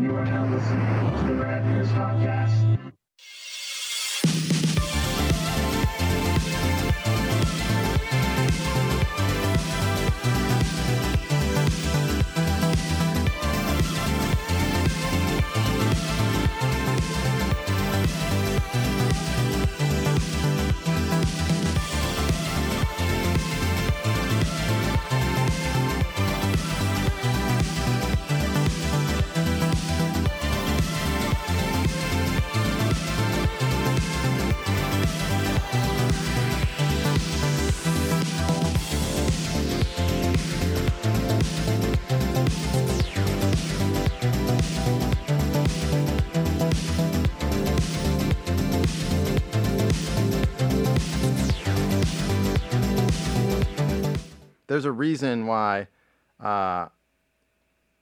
You are now listening to the Rad News Podcast. There's a reason why uh,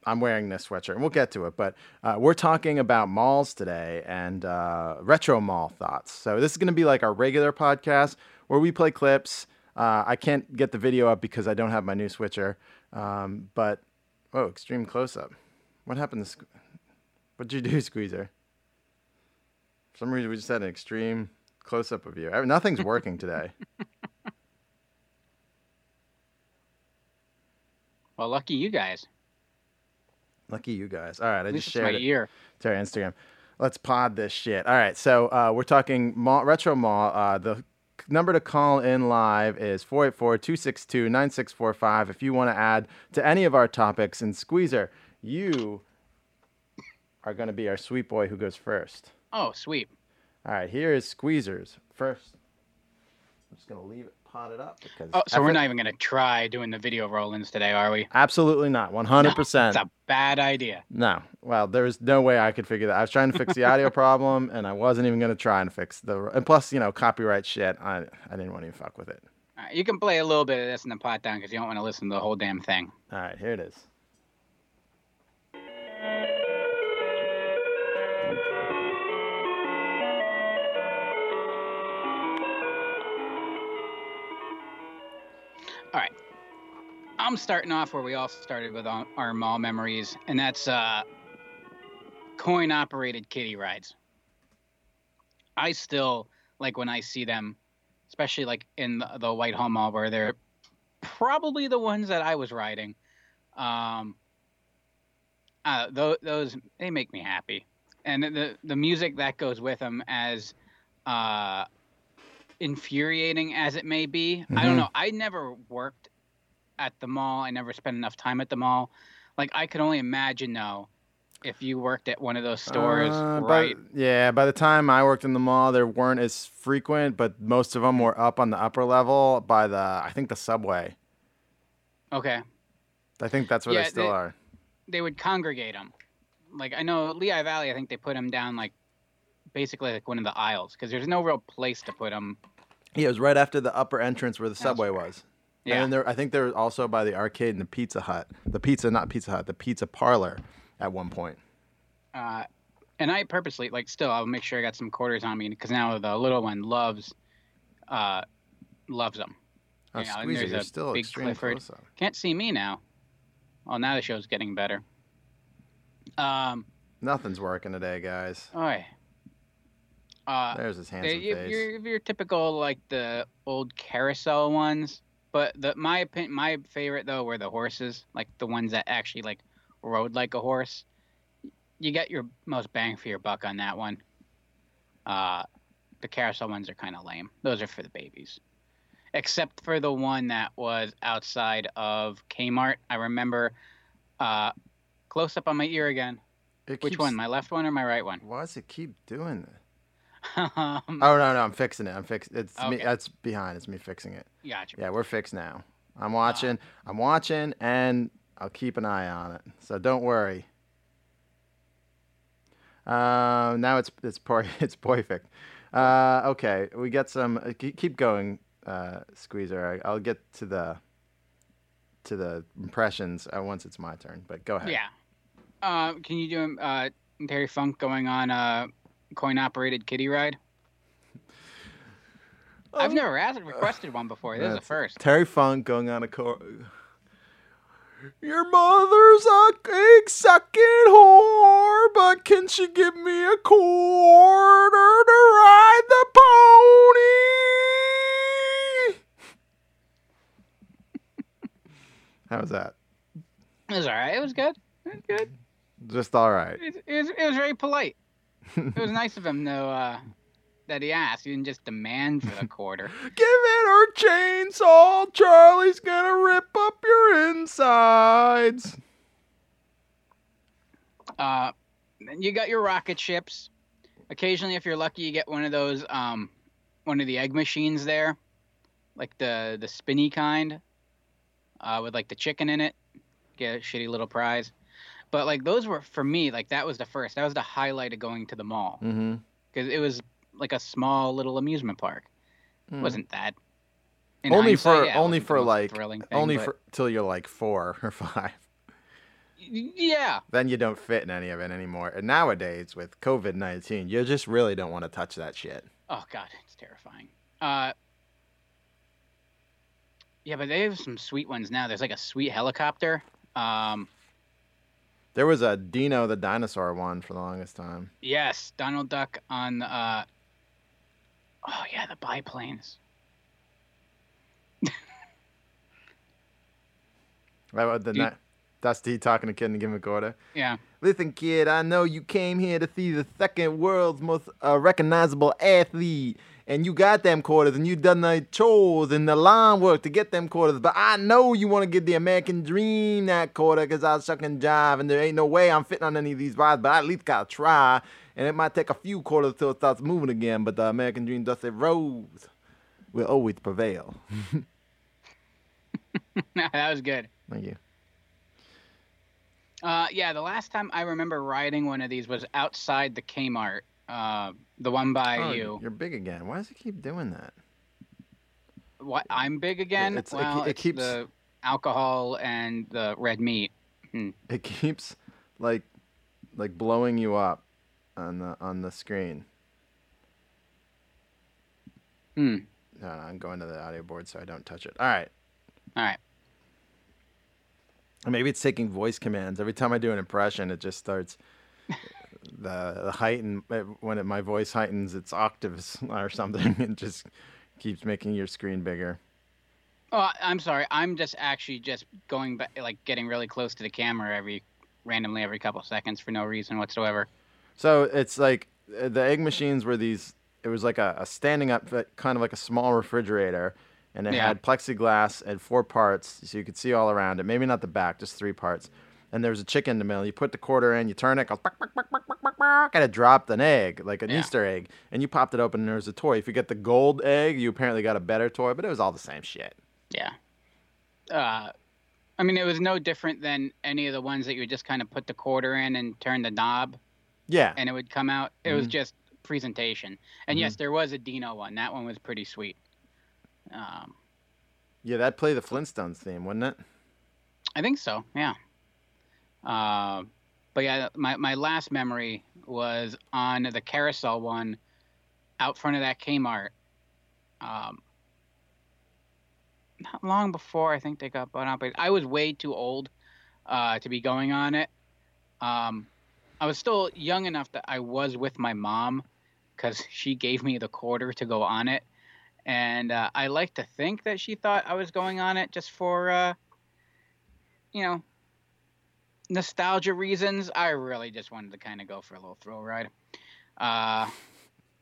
I'm wearing this sweatshirt, and we'll get to it. But uh, we're talking about malls today and uh, retro mall thoughts. So this is going to be like our regular podcast where we play clips. Uh, I can't get the video up because I don't have my new switcher. Um, but oh, extreme close up. What happened to? What'd you do, Squeezer? For some reason, we just had an extreme close up of you. I mean, nothing's working today. Well, lucky you guys. Lucky you guys. All right, I just it's my shared it. ear. to our Instagram. Let's pod this shit. All right, so uh, we're talking mall, retro mall. Uh, the number to call in live is 484-262-9645 if you want to add to any of our topics. And Squeezer, you are going to be our sweet boy who goes first. Oh, sweet. All right, here is Squeezer's first. I'm just going to leave it potted up because Oh, so I we're not even gonna try doing the video roll-ins today, are we? absolutely not 100%. It's a bad idea. No. Well, there's no way I could figure that. I was trying to fix the audio problem, and I wasn't even going to try and fix the. And plus, you know, copyright shit. I I didn't want to even fuck with it. All right, you can play a little bit of this in the pot down because you don't want to listen to the whole damn thing. All right, here it is. All right. I'm starting off where we all started with our mall memories, and that's uh, coin operated kiddie rides. I still like when I see them, especially like in the, the Whitehall Mall where they're probably the ones that I was riding. Um, uh, those, those they make me happy, and the the music that goes with them as uh, infuriating as it may be. I Mhm. don't know. I never worked at the mall. I never spent enough time at the mall. Like I could only imagine though, if you worked at one of those stores, Uh, by- right? yeah, by the time I worked in the mall, there weren't as frequent, but most of them were up on the upper level by the I think the subway. Okay. I think that's where Yeah, they still they- are. they would congregate them. Like I know Lehigh Valley, I think they put them down like basically like one of the aisles because there's no real place to put them. Yeah, it was right after the upper entrance where the subway was. Yeah. And there, I think there was also by the arcade and the Pizza Hut. The pizza, not Pizza Hut, the pizza parlor at one point. Uh, and I purposely like still I'll make sure I got some quarters on me because now the little one loves, uh, loves them. Oh, Yeah, and Squeezer, there's you're a still big extreme Clifford. close up. Can't see me now. Well, now the show's getting better. Um, Nothing's working today, guys. oi. Uh, There's his They- handsome if face. you're, if you're typical like the old carousel ones, but the my opinion, my favorite though were the horses, like the ones that actually like rode like a horse. You get your most bang for your buck on that one. Uh, the carousel ones are kind of lame. Those are for the babies, except for the one that was outside of Kmart. I remember. Uh, close up on my ear again. It Which keeps- one, my left one or my right one? Why does it keep doing that? Um, Oh no, no, I'm fixing it. I'm fixing. It's me. Okay. That's behind. It's me fixing it. gotcha. Yeah, we're fixed now. I'm watching. I'm watching, and I'll keep an eye on it. So don't worry. Um, now it's it's per- it's perfect. Uh, okay, we get some. uh, Keep going, uh, Squeezer. I, I'll get to the to the impressions uh, once it's my turn. But go ahead. Yeah. Uh, can you do uh, Terry Funk going on coin operated kiddie ride? Um, I've never asked requested one before. This is a first. Terry Funk going on a co- Your mother's a egg sucking whore, but can she give me a quarter to ride the pony? How was that? It was all right. It was good. It was good. Just all right. It, it was, it was very polite. It was nice of him, though, uh, that he asked. He didn't just demand for the quarter. Give it her chainsaw. Charlie's gonna rip up your insides. Uh, you got your rocket ships. Occasionally, if you're lucky, you get one of those, um, one of the egg machines there, like the the spinny kind, uh, with like the chicken in it. Get a shitty little prize. But like those were for me, like that was the first. That was the highlight of going to the mall Mm-hmm. because it was like a small little amusement park. It wasn't that. in only for yeah, only for like thing, only but- for till you're like four or five. yeah. Then you don't fit in any of it anymore. And nowadays with COVID nineteen, you just really don't want to touch that shit. Oh god, it's terrifying. Uh, yeah, but they have some sweet ones now. There's like a sweet helicopter. Um, There was a Dino the dinosaur one for the longest time. yes, Donald Duck on. Uh, oh yeah, the biplanes. Right, the Dusty talking to kid and him a quarter. Yeah. Listen, kid, I know you came here to see the second world's most uh, recognizable athlete, and you got them quarters, and you done the chores and the lawn work to get them quarters. But I know you want to get the American Dream that quarter, cause I suck and jive, and there ain't no way I'm fitting on any of these rides. But I at least gotta try, and it might take a few quarters till it starts moving again. But the American Dream, Dusty Rhodes, will always prevail. that was good. Thank you. Uh, yeah, the last time I remember riding one of these was outside the Kmart, uh, the one by Oh, you. You're big again. Why does it keep doing that? What? I'm big again. it's- it well, it it's keeps- the alcohol and the red meat. it keeps like like blowing you up on the on the screen. Hmm. No, no, I'm going to the audio board so I don't touch it. All right. All right. Maybe it's taking voice commands. Every time I do an impression, it just starts the, the heighten uh, when it, my voice heightens its octaves or something. It just keeps making your screen bigger. Oh, I'm sorry. I'm just actually just going back, like getting really close to the camera every randomly every couple seconds for no reason whatsoever. So it's like uh, the egg machines were these. It was like a, a standing up, kind of like a small refrigerator, and it Yeah. had plexiglass and four parts, so you could see all around it. Maybe not the back, just three parts. And there was a chicken in the middle. You put the quarter in, you turn it, it goes bark, bark, bark, bark, bark, bark, and it dropped an egg, like an Yeah. Easter egg. And you popped it open, and there was a toy. If you get the gold egg, you apparently got a better toy, but it was all the same shit. Yeah. Uh, I mean, it was no different than any of the ones that you would just kind of put the quarter in and turn the knob, Yeah. and it would come out. It was Mhm. just presentation. And yes, there was a Dino one. That one was pretty sweet. Um, Yeah, that'd play the Flintstones theme, wouldn't it? I think so. Yeah. Uh, but yeah, my my last memory was on the carousel one, out front of that Kmart. Um, not long before I think they got bought out, but I was way too old uh, to be going on it. Um, I was still young enough that I was with my mom because she gave me the quarter to go on it. And uh, I like to think that she thought I was going on it just for, uh, you know, nostalgia reasons. I really just wanted to kind of go for a little thrill ride. Uh,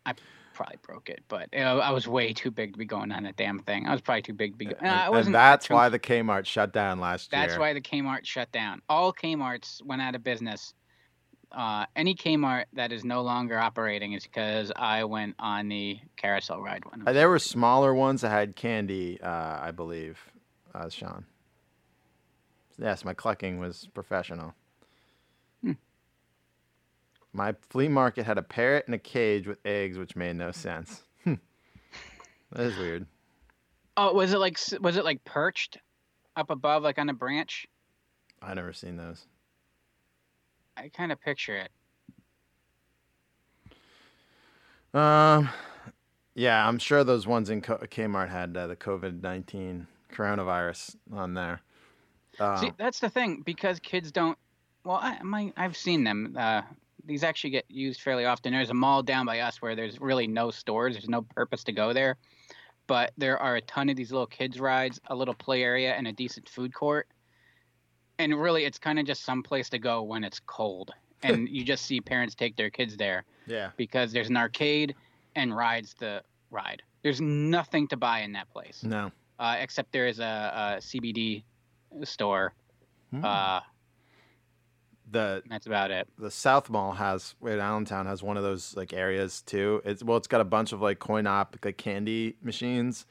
I probably broke it, but you know, I was way too big to be going on that damn thing. I was probably too big to be. Go- And, Uh, and that's why the Kmart shut down last year. That's why the Kmart shut down. All Kmart's went out of business. Uh, any Kmart that is no longer operating is because I went on the carousel ride one. Uh, there were smaller ones that had candy, uh, I believe, uh, Sean. Yes, my clucking was professional. Hmm. My flea market had a parrot in a cage with eggs, which made no sense. that is weird. Oh, was it like was it like perched up above, like on a branch? I never seen those. I kind of picture it. Um, yeah, I'm sure those ones in Co- Kmart had uh, the COVID nineteen coronavirus on there. See, that's the thing because kids don't. Well, I, my, I've seen them. Uh, these actually get used fairly often. There's a mall down by us where there's really no stores. There's no purpose to go there, but there are a ton of these little kids rides, a little play area, and a decent food court. And really, it's kind of just some place to go when it's cold, and you just see parents take their kids there yeah. because there's an arcade and rides to ride. There's nothing to buy in that place No. uh, except there is a, a CBD store. Hmm. Uh, the that's about it. the South Mall has in Allentown has one of those like areas too. It's well, it's got a bunch of like coin op like candy machines,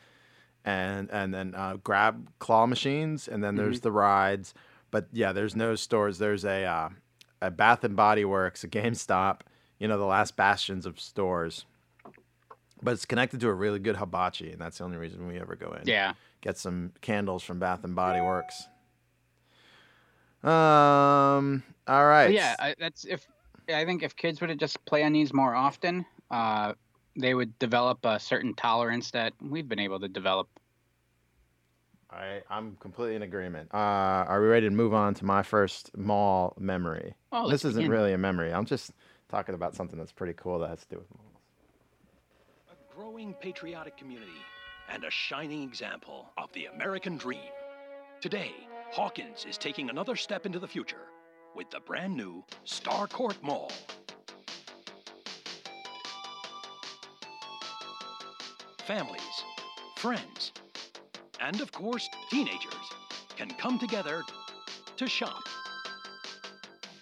and and then uh, grab claw machines, and then there's the rides. But yeah, there's no stores. There's a uh, a Bath and Body Works, a GameStop. You know, the last bastions of stores. But it's connected to a really good hibachi, and that's the only reason we ever go in Yeah. get some candles from Bath and Body Works. Um. All right. But yeah, I, that's if I think if kids would have just play on these more often, uh, they would develop a certain tolerance that we've been able to develop. I I'm completely in agreement. Uh, are we ready to move on to my first mall memory? Oh, this isn't begin. really a memory. I'm just talking about something that's pretty cool that has to do with malls. A growing patriotic community and a shining example of the American dream. Today, Hawkins is taking another step into the future with the brand new Starcourt Mall. Families, friends, and of course, teenagers can come together to shop,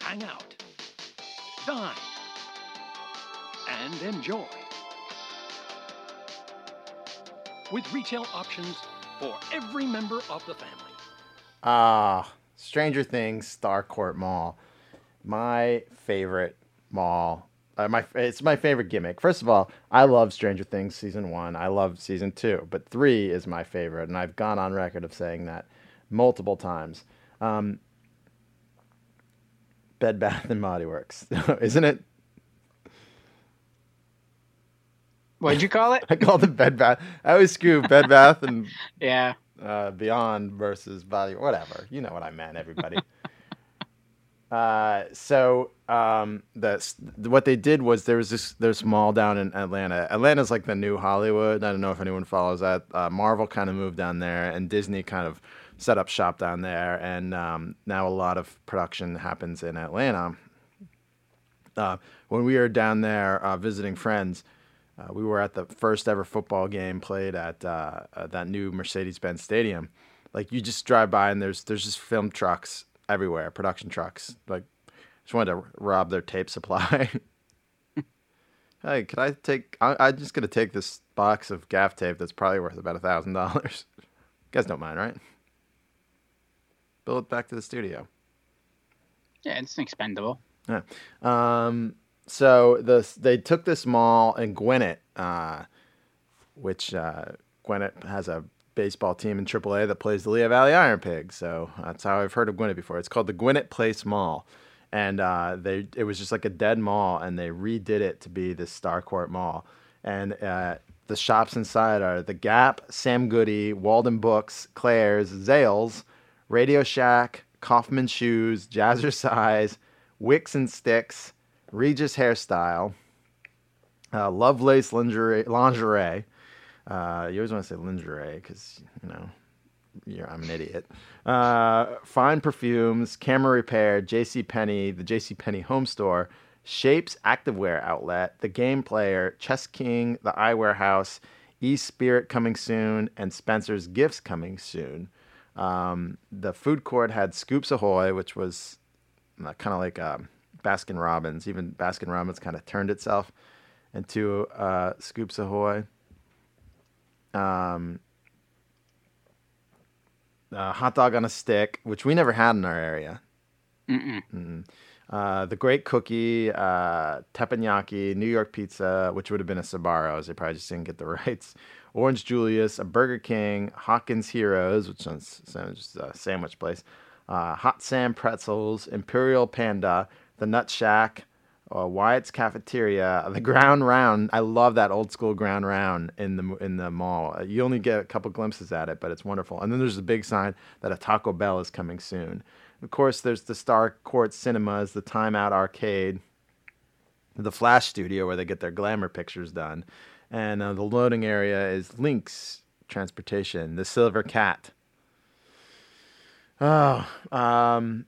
hang out, dine, and enjoy. With retail options for every member of the family. Ah, Stranger Things Starcourt Mall, my favorite mall. Uh, my it's my favorite gimmick. First of all, I love Stranger Things season one. I love season two, but three is my favorite, and I've gone on record of saying that multiple times. Um, Bed Bath and Body Works, isn't it? What'd you call it? I call it Bed Bath. I always screw Bed Bath and yeah. Uh, Beyond versus Body, whatever. You know what I meant, everybody. uh, so um, the what they did was there was this there's mall down in Atlanta. Atlanta's like the new Hollywood. I don't know if anyone follows that. Uh, Marvel kind of moved down there, and Disney kind of set up shop down there, and um, now a lot of production happens in Atlanta. Uh, when we were down there uh, visiting friends, uh, we were at the first ever football game played at uh, uh, that new Mercedes-Benz Stadium. Like you just drive by and there's there's just film trucks everywhere, production trucks. Like just wanted to rob their tape supply. hey, could I take? I, I'm just gonna take this box of gaff tape that's probably worth about a thousand dollars. You guys don't mind, right? Bill it back to the studio. Yeah, it's expendable. Yeah. Um, so the they took this mall in Gwinnett, uh, which uh, Gwinnett has a baseball team in AAA that plays the Lehigh Valley Iron Pigs. So that's how I've heard of Gwinnett before. It's called the Gwinnett Place Mall, and uh, they it was just like a dead mall, and they redid it to be this Starcourt Mall, and uh, the shops inside are the Gap, Sam Goody, Walden Books, Claire's, Zales, Radio Shack, Kaufman Shoes, Jazzercise, Wicks and Sticks, Regis Hairstyle, uh, Lovelace Lingerie. lingerie. Uh, you always want to say lingerie because, you know, you're, I'm an idiot. Uh, Fine Perfumes, Camera Repair, J.C. Penney, the J.C. Penney Home Store, Shapes Activewear Outlet, The Game Player, Chess King, The Eyewear House, E Spirit coming soon, and Spencer's Gifts coming soon. Um, the food court had Scoops Ahoy, which was kind of like um, Baskin Robbins. Even Baskin Robbins kind of turned itself into uh, Scoops Ahoy. Um, uh, hot dog on a stick, which we never had in our area. Mm-mm. Uh, the Great Cookie, uh, teppanyaki, New York Pizza, which would have been a Sbarros. They probably just didn't get the rights. Orange Julius, a Burger King, Hawkins Heroes, which sounds, sounds just a sandwich place. Uh, Hot Sam Pretzels, Imperial Panda, the Nut Shack, uh, Wyatt's Cafeteria, the Ground Round. I love that old school Ground Round in the in the mall. You only get a couple glimpses at it, but it's wonderful. And then there's a big sign that a Taco Bell is coming soon. Of course, there's the Starcourt Cinemas, the Time Out Arcade, the Flash Studio where they get their glamour pictures done, and uh, the loading area is Lynx Transportation, the Silver Cat. Oh, um,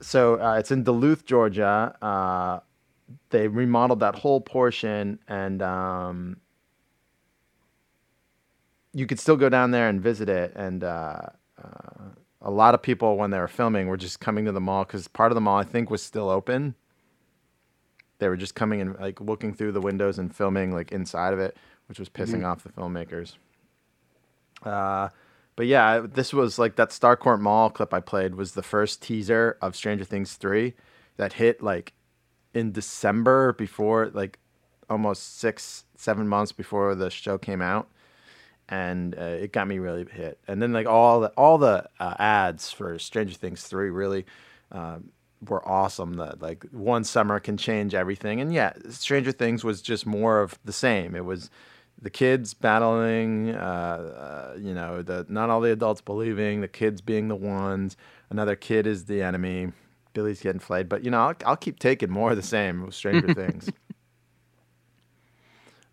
so uh, it's in Duluth, Georgia. Uh, they remodeled that whole portion, and um, you could still go down there and visit it. And uh, uh, a lot of people, when they were filming, were just coming to the mall because part of the mall, I think, was still open. They were just coming and like looking through the windows and filming like inside of it, which was pissing off the filmmakers. But yeah, this was like that Starcourt Mall clip I played was the first teaser of Stranger Things 3 that hit like in December before like almost six, seven months before the show came out. And uh, it got me really hit. And then like all the all the uh, ads for Stranger Things 3 really um, were awesome. That like one summer can change everything. And yeah, Stranger Things was just more of the same. It was the kids battling, uh, uh, you know, the not all the adults believing, the kids being the ones, another kid is the enemy. Billy's getting flayed, but you know, I'll, I'll keep taking more of the same with Stranger Things.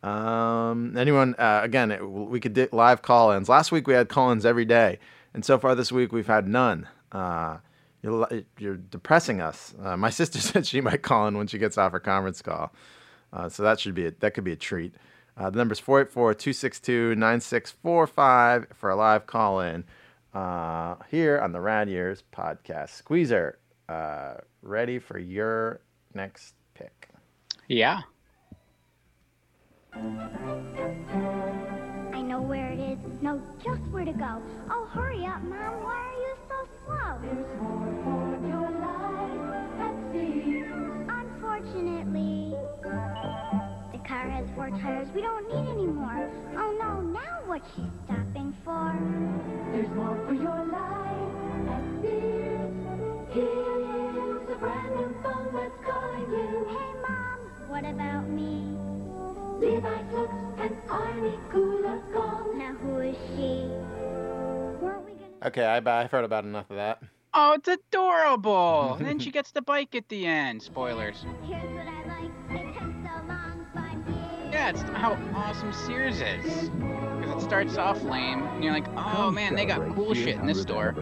Um, anyone? Uh, again, it, we could do live call-ins. Last week we had call-ins every day, and so far this week we've had none. Uh, you're, you're depressing us. Uh, my sister said she might call in when she gets off her conference call, uh, so that should be a, that could be a treat. Uh, the number is 484-262-9645 for a live call-in uh, here on the Rad Years podcast. Squeezer, uh, ready for your next pick? Yeah. I know where it is, know just where to go. Oh, hurry up, Mom. Why are you so slow? There's more for your life. Unfortunately, the car has four tires we don't need anymore. Oh no, now what's she stopping for? There's more for your life at sea. Here's a brand new phone that's calling you. Hey, Mom, what about me? Levi Cooks and Arnie Gulagon. Now who is she? Gonna? Okay, I, I've heard about enough of that. Oh, it's adorable. and then she gets the bike at the end. Spoilers. Here's what I Yeah, it's how awesome Sears is. Because it starts off lame, and you're like, oh Come man, they got celebrate cool Sears shit in this store.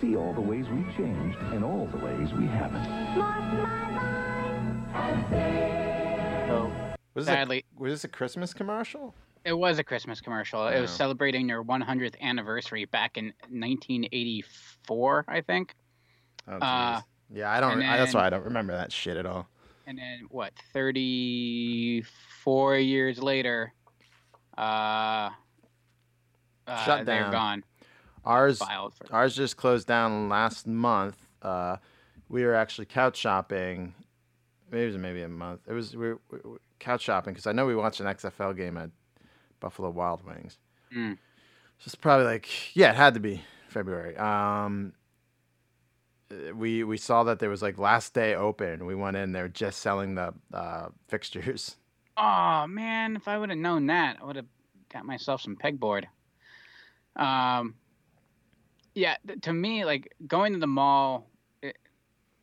See all the ways we've changed and all the ways we haven't. Lost my mind. And. So Was this, sadly, a, was this a Christmas commercial? it was a Christmas commercial. It was celebrating their 100th anniversary back in 1984, I think. Oh, Uh, yeah, I don't. and I, that's why I don't remember that shit at all. And then what? 34 years later, uh, uh Shut they're gone. Ours, ours just closed down last month. Uh, we were actually couch shopping. Maybe it was maybe a month. It was we were, we were couch shopping because I know we watched an XFL game at Buffalo Wild Wings. Mm. So it's probably like yeah, it had to be February. Um, we we saw that there was like last day open. We went in. They were just selling the uh, fixtures. Oh man, if I would have known that, I would have got myself some pegboard. Um, yeah, th- to me, like going to the mall, it,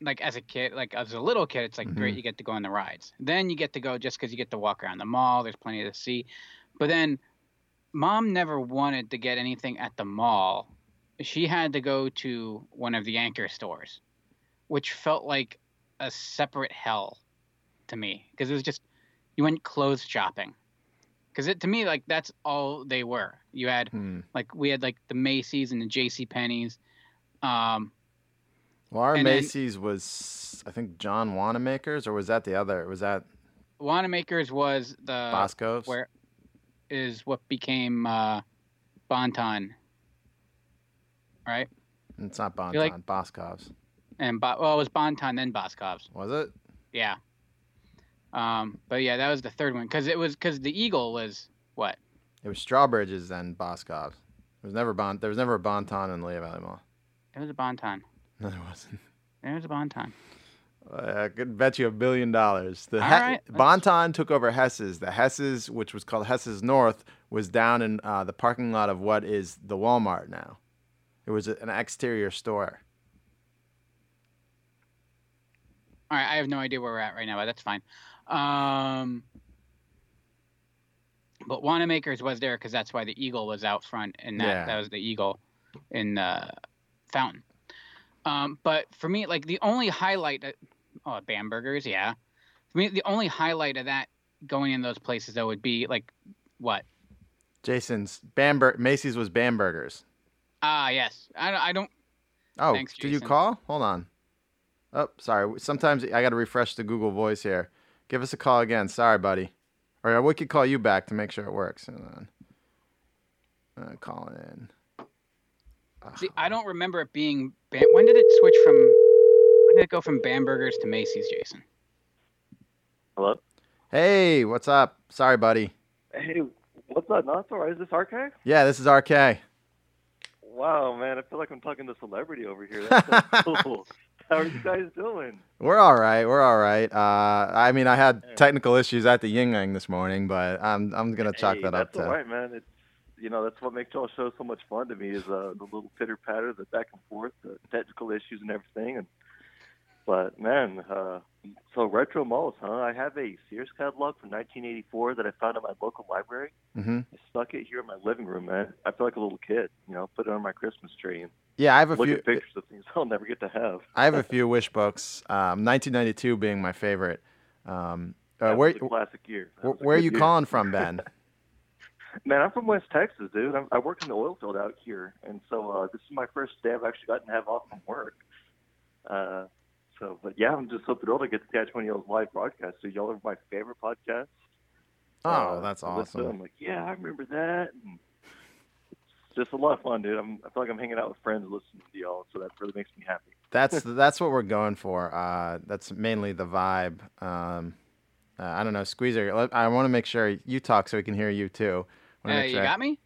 like as a kid, like as a little kid, it's like great Mhm. you get to go on the rides. Then you get to go just because you get to walk around the mall. There's plenty to see, but then mom never wanted to get anything at the mall. She had to go to one of the anchor stores, which felt like a separate hell to me because it was just you went clothes shopping because it to me like that's all they were you had Hmm. like we had like the macy's and the jc penney's um Well, our And then- Macy's was I think John Wanamaker's, or was that the other? Was that wanamaker's was the Boscov's? Where is what became uh bonton right It's not Bonton, like- Boscov's. and Bo- well it was bonton then boscov's Was it? yeah um but yeah that was the third one because it was because the eagle was what It was Strawbridge's then Boscov's. There was never Bon. There was never a Bonton in Lehigh Valley Mall. it was a bonton No, there wasn't. it was a bonton I could bet you a billion dollars. The All He- right, Bonton took over Hess's. The Hess's, which was called Hess's North, was down in uh, the parking lot of what is the Walmart now. It was an exterior store. All right, I have no idea where we're at right now, but that's fine. Um, but Wanamaker's was there because that's why the eagle was out front, and that Yeah. that was the eagle in the fountain. Um, but for me, like the only highlight, that, oh, Bambergers, yeah. For me, the only highlight of that going in those places though would be like what? Jason's Bamber Macy's was Bambergers. Ah, yes. I, don't- I don't. Oh, Thanks, did you call? Hold on. Oh, sorry. Sometimes I got to refresh the Google Voice here. Give us a call again. Sorry, buddy. Or we could call you back to make sure it works. Hold on. Uh, calling in. Ugh. See, I don't remember it being. Bam- when did it switch from? When did it go from Bambergers to Macy's, Jason? Hello? Hey, what's up? Sorry, buddy. Hey, what's up? No, it's all right. Is this RK? Yeah, this is RK. Wow, man, I feel like I'm talking to celebrity over here. That's so cool. How are you guys doing? We're all right. We're all right. Uh, I mean, I had technical issues at the Yin Yang this morning, but I'm I'm gonna chalk hey, that up that's to. all right, man. It's you know that's what makes y'all show so much fun to me is uh, the little pitter patter, the back and forth, the technical issues and everything. And but man, uh, so retro malls, huh? I have a Sears catalog from 1984 that I found at my local library. hmm I stuck it here in my living room, man. I feel like a little kid, you know. Put it on my Christmas tree and Yeah, I have a look few. at pictures of things I'll never get to have. I have a few wish books. Um, 1992 being my favorite. Um, uh, where classic year. Where, where are you year. calling from, Ben? Man, I'm from West Texas, dude. I'm, I work in the oil field out here, and so uh, this is my first day I've actually gotten to have off from work. Uh, so, but yeah, I'm just so thrilled to get to catch one of y'all's live broadcasts. So y'all are my favorite podcast. Oh, Uh, that's I listen to it, awesome. I'm like, yeah, I remember that. And it's just a lot of fun, dude. I'm, I feel like I'm hanging out with friends listening to y'all, so that really makes me happy. That's that's what we're going for. Uh, that's mainly the vibe. Um, uh, I don't know, Squeezer. Let, I want to make sure you talk so we can hear you too. Wanna Uh, you sure- got me?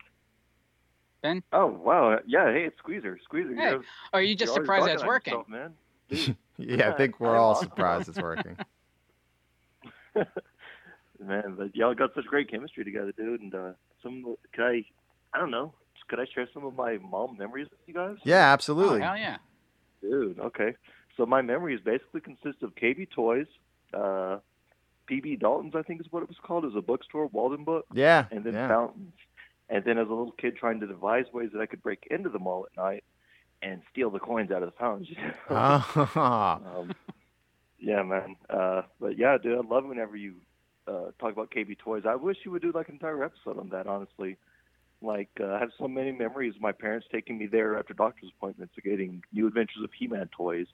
Ben? Oh wow, yeah. Hey, it's Squeezer. Squeezer. Hey, you're, Or are you just you're surprised rocking that's working? yourself, man. Dude, yeah, I think we're all surprised it's working. man, but y'all got such great chemistry together, dude. And uh, some, could I, I don't know, could I share some of my mom memories with you guys? Yeah, Oh, absolutely. hell yeah. Dude, okay. So my memories basically consist of KB Toys, uh, B. Dalton's, I think is what it was called, is a bookstore, Walden Book, Yeah, and then yeah. fountains. And then as a little kid trying to devise ways that I could break into the mall at night and steal the coins out of the fountains. Ah, um, yeah, man. Uh, but yeah, dude, I love whenever you uh, talk about KB Toys. I wish you would do like an entire episode on that, honestly. Like, uh, I have so many memories of my parents taking me there after doctor's appointments, and getting New Adventures of He-Man toys,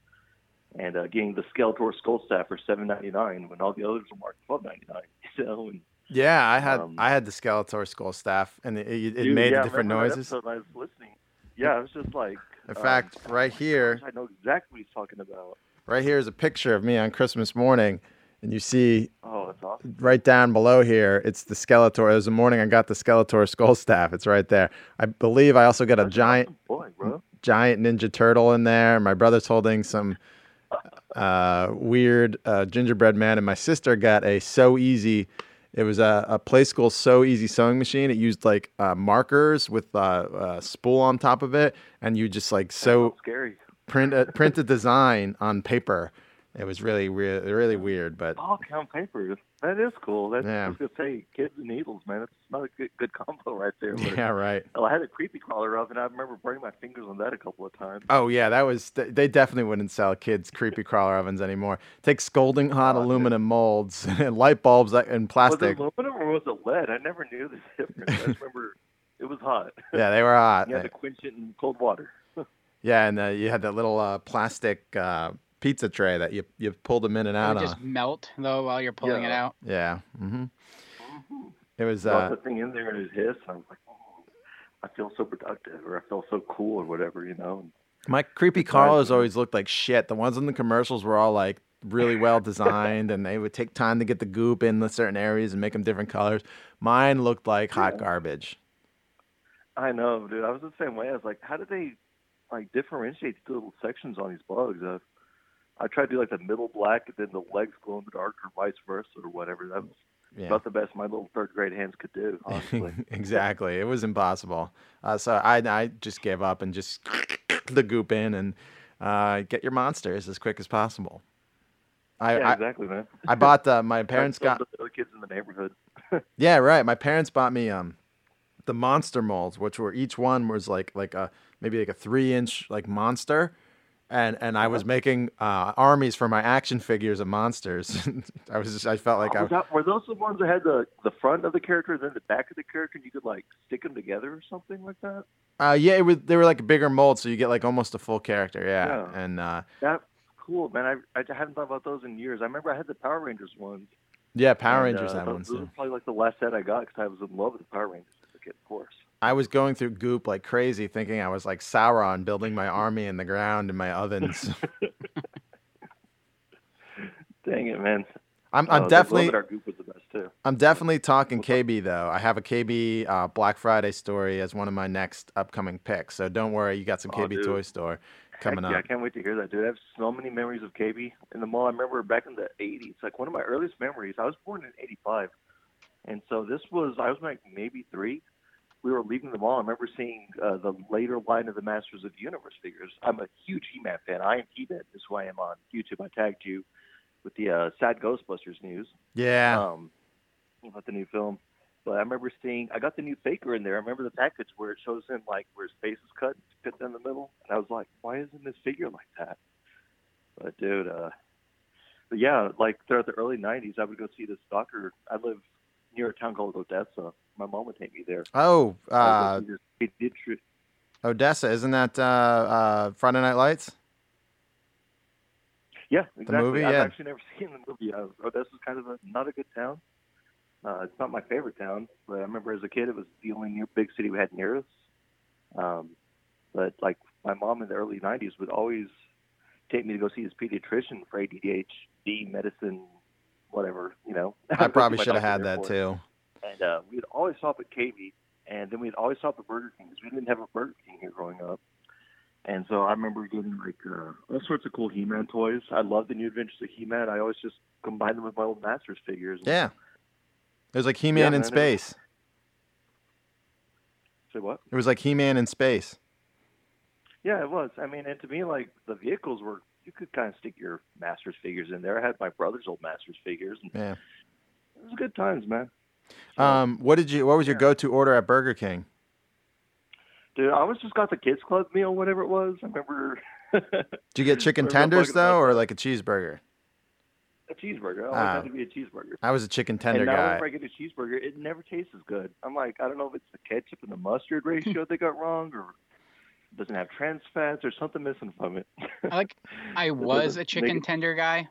and uh, getting the Skeletor Skull Staff for seven ninety nine when all the others were marked twelve ninety nine. You know, and yeah. I had Um, I had the Skeletor skull staff, and it, it, it Dude, made yeah, different noises. I was listening. Yeah, it was just like. In um, fact, right here, I know exactly what he's talking about. right here is a picture of me on Christmas morning, and you see Oh, that's awesome. right down below here, it's the Skeletor. It was the morning I got the Skeletor skull staff. It's right there. I believe I also got a That's giant awesome boy, bro. giant Ninja Turtle in there. My brother's holding some uh, weird uh, gingerbread man, and my sister got a Sew Easy. It was a, a play school Sew Easy sewing machine. It used like uh, markers with uh, a spool on top of it, and you just like sew scary. print a, print a design on paper. It was really really really weird, but all count paper. That is cool. That's, Yeah. I was gonna say kids and needles, man. That's not a good good combo right there. But, yeah, right. Oh, I had a creepy crawler oven. I remember burning my fingers on that a couple of times. Oh yeah, that was. They definitely wouldn't sell kids creepy crawler ovens anymore. Take scalding hot Oh, dude. aluminum molds and light bulbs and Was plastic. it aluminum or was it lead? I never knew the difference. I just remember it was hot. Yeah, they were hot. you had to quench it in cold water. Yeah, and uh, you had that little uh, plastic uh, pizza tray that you you pulled them in and out would of. just melt though while you're pulling it out. Yeah. hmm It was. Drop Uh, the thing in there and it hiss. I was like, oh, I feel so productive, or I feel so cool, or whatever, you know. my creepy It's hard crawlers always looked like shit. The ones in the commercials were all like really well designed, and they would take time to get the goop in the certain areas and make them different colors. Mine looked like hot Yeah. garbage. I know, dude. I was the same way. I was like, how did they like differentiate the little sections on these bugs? Uh, I tried to do like the middle black and then the legs glow in the dark or vice versa or whatever. That was Yeah. about the best my little third grade hands could do, honestly. exactly. It was impossible. Uh, so I I just gave up and just the goop in and uh, get your monsters as quick as possible. I yeah, exactly, man. I bought the, my parents got the other kids in the neighborhood. yeah right. My parents bought me um the monster molds, which were each one was like like a maybe like a three inch like monster. And, and I was making uh, armies for my action figures of monsters. I was just, I felt like I was that, were those the ones that had the the front of the character and then the back of the character, and you could like stick them together or something like that? uh, yeah it was they were like a bigger mold, so you get like almost a full character. Yeah, Yeah. and uh, That cool, man. I I haven't thought about those in years. I remember I had the Power Rangers ones. yeah, Power and, Rangers uh, had those, one those too. were probably like the last set I got because I was in love with the Power Rangers as a kid, of course. I was going through Goop like crazy, thinking I was like Sauron building my army in the ground in my ovens. Dang it, man. I'm, Oh, I'm the definitely, Glow-in-the-Dark Goop was the best too. I'm definitely talking KB though. I have a KB uh, Black Friday story as one of my next upcoming picks. So don't worry, you got some Oh, KB dude. Toy Store coming Heck yeah, I can't wait to hear that, dude. I have so many memories of KB in the mall. I remember back in the 80s, like one of my earliest memories. I was born in 85. And so this was, I was like maybe three. We were leaving the mall. I remember seeing uh, the later line of the Masters of the Universe figures. I'm a huge He Man fan. I am He Man. This is why I'm on YouTube. I tagged you with the uh, Sad Ghostbusters news Yeah, um, about the new film. But I remember seeing, I got the new Faker in there. I remember the package where it shows him like where his face is cut, fit in the middle, and I was like, why isn't this figure like that? But dude, uh, but yeah, like throughout the early '90s, I would go see this doctor. I live near a town called Odessa. My mom would take me there. Oh, uh, would go see this pediatric- Odessa, isn't that uh, uh, Friday Night Lights? Yeah, exactly. movie, I've yeah. actually never seen the movie. Uh, Odessa's kind of a not a good town. Uh, it's not my favorite town, but I remember as a kid it was the only new big city we had near us. Um, but like my mom in the early '90s would always take me to go see his pediatrician for ADHD medicine, whatever you know. I probably should have had that too. And uh, we'd always stop at KB, and then we'd always stop at Burger King because we didn't have a Burger King here growing up. And so I remember getting like uh, all sorts of cool He-Man toys. I love the New Adventures of He-Man. I always just combine them with my old Masters figures. Yeah, it was like He-Man Yeah, in man, it was- space. Say what? It was like He-Man in space. Yeah, it was. I mean, and to me, like the vehicles were, you could kind of stick your Masters figures in there. I had my brother's old Masters figures, and Yeah. it was good times, man. So, Um, what did you? What was your Yeah. go-to order at Burger King? dude, I always just got the kids club meal, whatever it was. I remember Did you get chicken tenders though, or like a cheeseburger? a cheeseburger. I always Ah. had to be a cheeseburger. I was a chicken tender and now guy. whenever I get a cheeseburger, it never tastes as good. I'm like, I don't know if it's the ketchup and the mustard ratio they got wrong, or doesn't have trans fats, or something missing from it. I like. I was a chicken it- tender guy.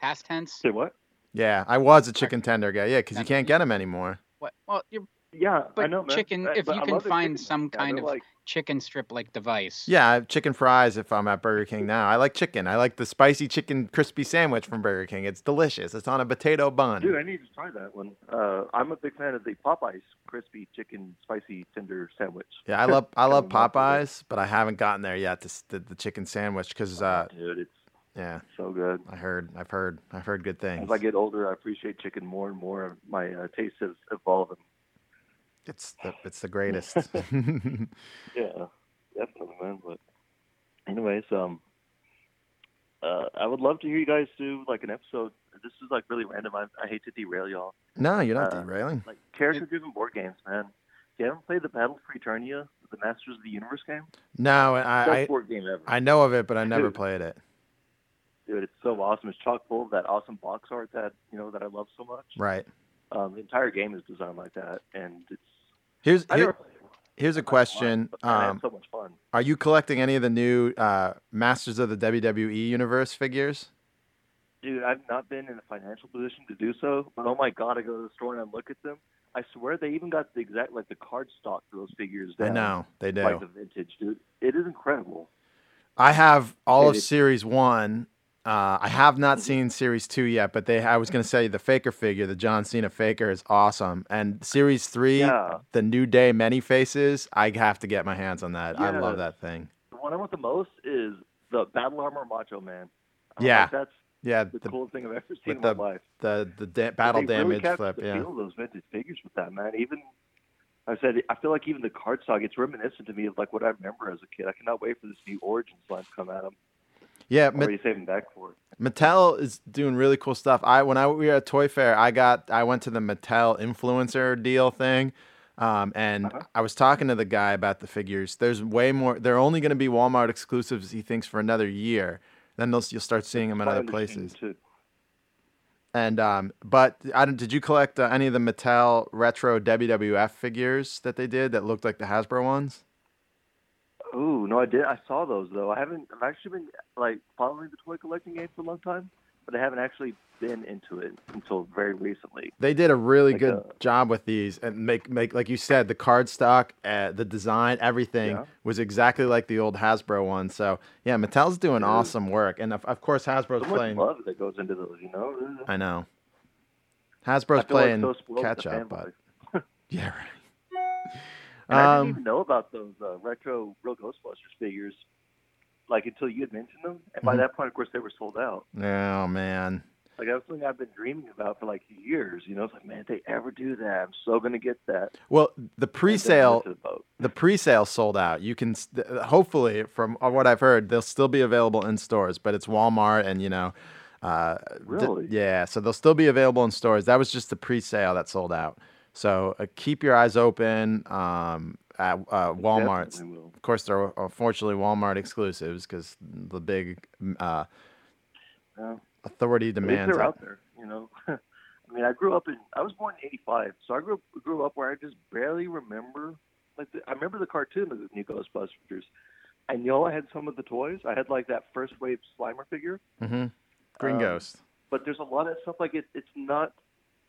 Past tense. Say what? Yeah, I was a chicken tender guy. Yeah, because you can't get them anymore. What? Well, you're Yeah, I But know, man. chicken- But- if you I can find chicken some ones. Yeah, kind of- like, chicken strip like device. Yeah, I have chicken fries if I'm at Burger King now. I like chicken. I like the spicy chicken crispy sandwich from Burger King. It's delicious. It's on a potato bun. dude, I need to try that one. Uh, I'm a big fan of the Popeyes crispy chicken spicy tender sandwich. Yeah, I love I love Kinda love it. Popeyes, but I haven't gotten there yet. This the, the chicken sandwich because uh, dude, it's yeah, so good. I heard I've heard I've heard good things. As I get older, I appreciate chicken more and more. My uh, taste has evolved. It's the it's the greatest. Yeah, definitely, man. But anyways, um, uh, I would love to hear you guys do like an episode. This is like really random. I, I hate to derail y'all. no, you're not Uh, derailing. Like character-driven board games, man. You haven't played the Battle for Eternia, the Masters of the Universe game? No, I, I board game ever. I know of it, but I never Dude. played it. Dude, it's so awesome. It's chock full of that awesome box art that you know that I love so much. Right. Um, the entire game is designed like that, and it's. Here's here, never played it. here's a question. Um, so much fun. are you collecting any of the new uh, Masters of the WWE Universe figures? Dude, I've not been in a financial position to do so, but oh my god, I go to the store and I look at them. I swear they even got the exact like the card stock for those figures. I know they do. like the vintage, dude. It is incredible. I have all of It is- Series One. Uh, I have not seen Series Two yet, but they. I was going to say the Faker figure, the John Cena Faker, is awesome. And Series Three, Yeah. the New Day, many faces. I have to get my hands on that. I love that thing. The one I want the most is the Battle Armor Macho Man. I'm Yeah. like, that's Yeah, the, the coolest thing I've ever seen in the my life. the the da- battle really damage captured flip. Yeah. those vintage figures with that man. Even I said, I feel like even the card stock, it's reminiscent to me of like what I remember as a kid. I cannot wait for this new Origins line to come out. I'm Yeah, Ma- already saving back for. Mattel is doing really cool stuff. I when I we were at Toy Fair, I got I went to the Mattel influencer deal thing, um, and Uh-huh. I was talking to the guy about the figures. There's way more. They're only going to be Walmart exclusives. He thinks for another year. Then you'll start seeing them in other places. Too. And um, but I don't, did you collect uh, any of the Mattel retro WWF figures that they did that looked like the Hasbro ones? Ooh, no, I did. I saw those though. I haven't. I've actually been like following the toy collecting game for a long time, but I haven't actually been into it until very recently. They did a really Like good a- job with these and make make like you said the card stock, uh, the design, everything Yeah. was exactly like the old Hasbro one. So yeah, Mattel's doing Yeah. awesome work, and of, of course Hasbro's So playing. love that goes into those, you know. I know. Hasbro's I feel like playing catch up, but yeah, right. And I didn't Um, even know about those uh, retro Real Ghostbusters figures, like until you had mentioned them. And by Mhm. that point, of course, they were sold out. oh man, Like that's something I've been dreaming about for like years. You know, it's like, man, if they ever do that, I'm so gonna get that. well the And then I pre-sale the the pre-sale sold out. You can st- hopefully, from what I've heard, they'll still be available in stores, but it's Walmart and you know, uh, d- Really? yeah. So they'll still be available in stores. That was just the pre-sale that sold out. So uh, keep your eyes open um, at uh, Walmart. Of course, they're unfortunately Walmart exclusives because the big uh, Yeah. authority demands. they're out there. You know, I mean, I grew up in. I was born in '85, so I grew up, grew up where I just barely remember. Like, the, I remember the cartoon of the new Ghostbusters. I know I had some of the toys. I had like that first wave Slimer figure. Mhm. Green Um, Ghost. but there's a lot of stuff like it. It's not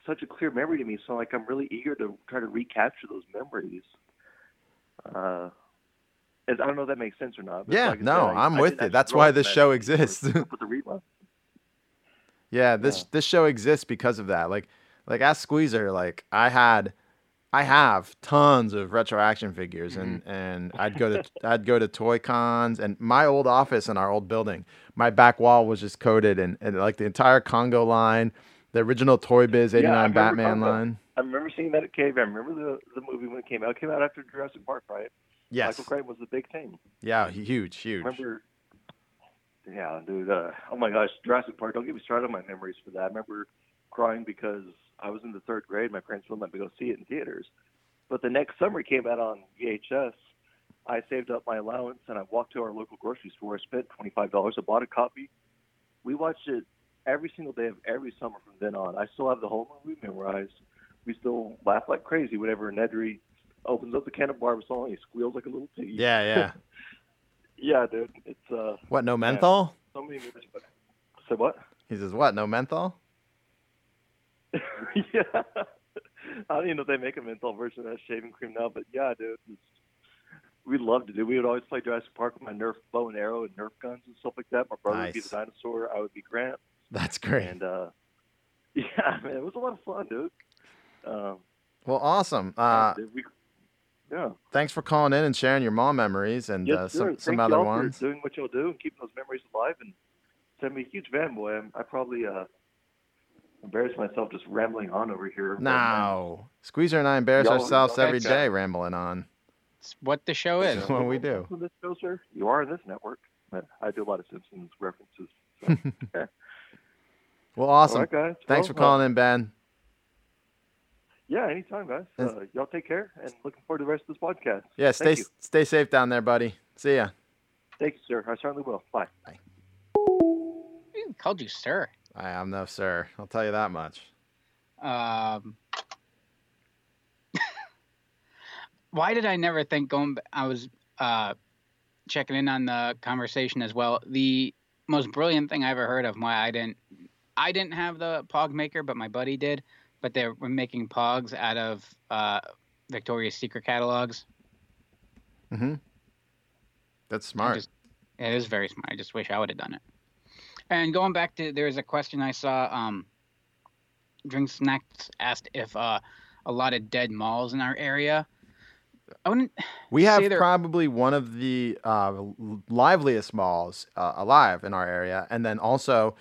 such a clear memory to me. So like I'm really eager to try to recapture those memories. Uh, I don't know if that makes sense or not. but Yeah, like no, I- I'm I with you. That's why this that show exists. with the. Yeah, this Yeah. this show exists because of that. Like like as Squeezer, like I had I have tons of retro action figures and and I'd go to I'd go to toy cons and my old office in our old building, my back wall was just coated and, and like the entire Congo line, the original Toy Biz 89 remember Batman line. I remember seeing that at Cave. I remember the the movie when it came out. It came out after Jurassic Park, right? Yes. Michael Crichton was the big thing. Yeah, hu- huge, huge. Remember? Yeah, dude. Uh, oh my gosh, Jurassic Park. Don't get me started on my memories for that. I remember crying because I was in the third grade. My parents wouldn't let me go see it in theaters. But the next summer it came out on VHS. I saved up my allowance and I walked to our local grocery store. I spent twenty five dollars. I bought a copy. We watched it every single day of every summer from then on. I still have the whole movie memorized. We still laugh like crazy whenever Nedry opens up the can of Barbasol and he squeals like a little piggy. Yeah, yeah. Yeah, dude. It's uh What, no menthol? so many movies. But say what? He says, "What? No menthol?" yeah. I don't even know if they make a menthol version of that shaving cream now, but yeah, dude. It's, we loved it. Dude. We would always play Jurassic Park with my Nerf bow and arrow and Nerf guns and stuff like that. My brother would be the dinosaur. I would be Grant. That's great. And uh yeah, man, it was a lot of fun, dude. Um, Well, awesome. Uh, we, yeah. thanks for calling in and sharing your mom memories and Yes, uh, sir. some some other y'all ones. for doing what y'all do and keeping those memories alive. And send me a huge fanboy. I'm, I probably uh, embarrass myself just rambling on over here. but, man, No. Squeezer and I embarrass Y'all- ourselves y'all every thanks, rambling on. It's what the show is. That's what we do. Listen this show, sir. You are in this network. I do a lot of Simpsons references. So. Well, awesome. All right, guys. Thanks Well, for calling in, Ben. Yeah, anytime, guys. Uh, y'all take care, and looking forward to the rest of this podcast. Yeah, stay stay safe down there, buddy. See ya. Thank you, sir. I certainly will. Bye. He called you sir. I am no sir. I'll tell you that much. Um, why did I never think going? I was uh, checking in on the conversation as well. The most brilliant thing I ever heard of. Why I didn't, I didn't have the Pog maker, but my buddy did. But they were making Pogs out of uh, Victoria's Secret catalogs. Mm-hmm. That's smart. just- it is very smart. I just wish I would have done it. And going back to there was a question I saw. Um, Drink Snacks asked if uh, a lot of dead malls in our area. I wouldn't. We have probably one of the uh, liveliest malls uh, alive in our area, and then also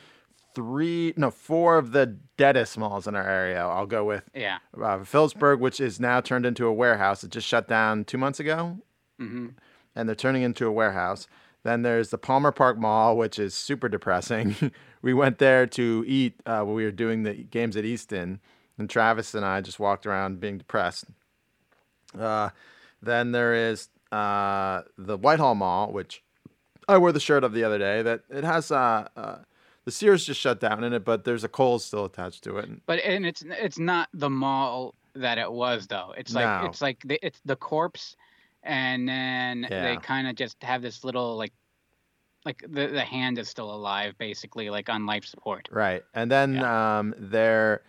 three, no, four of the deadest malls in our area. I'll go with Yeah. uh, Phillipsburg, which is now turned into a warehouse. It just shut down two months ago, hmm and they're turning into a warehouse. Then there's the Palmer Park Mall, which is super depressing. we went there to eat uh, when we were doing the games at Easton, and Travis and I just walked around being depressed. Uh, then there is uh, the Whitehall Mall, which I wore the shirt of the other day. That it has uh, uh, the Sears just shut down in it, but there's a Kohl's still attached to it. But and it's it's not the mall that it was though. It's like No. it's like the, it's the corpse, and then they kind of just have this little like, like the the hand is still alive basically, like on life support. Right. And then um, there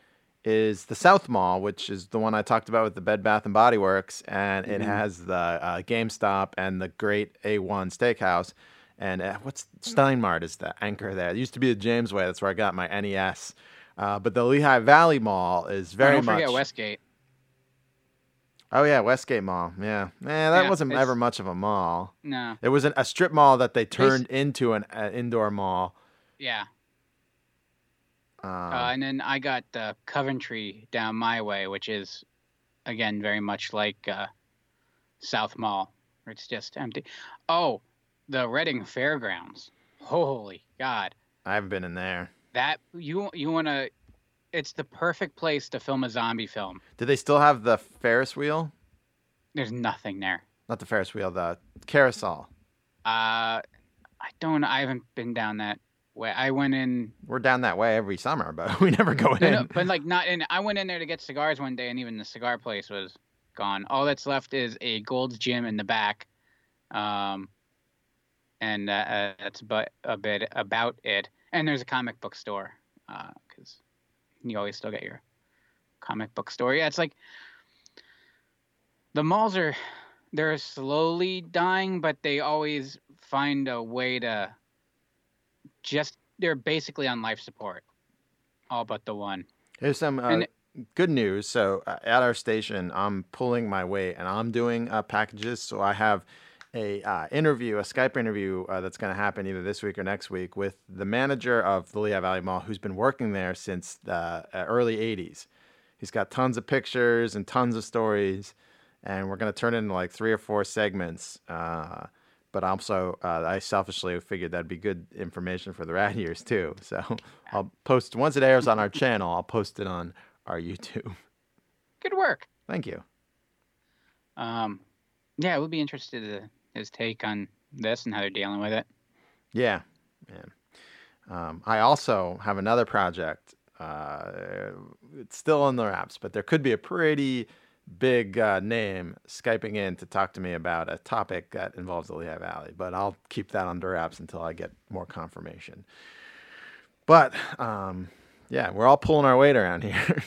is the South Mall, which is the one I talked about with the Bed Bath and Body Works, and it Mhm. has the uh, GameStop and the great A1 Steakhouse. And uh, what's Steinmart is the anchor there. It used to be the Jamesway. That's where I got my NES. Uh, but the Lehigh Valley Mall is Oh, very don't much. forget Westgate. Oh yeah, Westgate Mall. Yeah, yeah, that Yeah, wasn't it's- ever much of a mall. No. It was an, a strip mall that they turned into an uh, indoor mall. Yeah. Um, Uh, and then I got uh, Coventry down my way, which is, again, very much like uh, South Mall, it's just empty. Oh, the Reading Fairgrounds. Holy God, I haven't been in there. that you you want to? It's the perfect place to film a zombie film. Do they still have the Ferris wheel? There's nothing there. Not the Ferris wheel, the carousel. Uh, I don't. I haven't been down that way. I went in. We're down that way every summer, but we never go No, in. no, but like not in. I went in there to get cigars one day, and even the cigar place was gone. All that's left is a Gold's Gym in the back, um, and uh, uh, that's but a bit about it. And there's a comic book store, because you always still get your comic book store. Yeah, it's like the malls are they're slowly dying, but they always find a way to just they're basically on life support, all but the one. Here's some uh, And- good news. So uh, at our station, I'm pulling my weight and I'm doing uh, packages. So I have a uh, interview, a Skype interview uh, that's going to happen either this week or next week with the manager of the Lehigh Valley Mall, who's been working there since the uh, early '80s. He's got tons of pictures and tons of stories, and we're going to turn it into like three or four segments. Uh, but also, uh, I selfishly figured that'd be good information for the Rad Years too. So I'll post once it airs on our channel. I'll post it on our YouTube. Good work. Thank you. Um, yeah, we'll be interested in his take on this and how they're dealing with it. Yeah, yeah. Um, I also have another project. Uh, it's still in the wraps, but there could be a pretty big uh, name skyping in to talk to me about a topic that involves the Lehigh Valley. But I'll keep that under wraps until I get more confirmation. But um, yeah, we're all pulling our weight around here.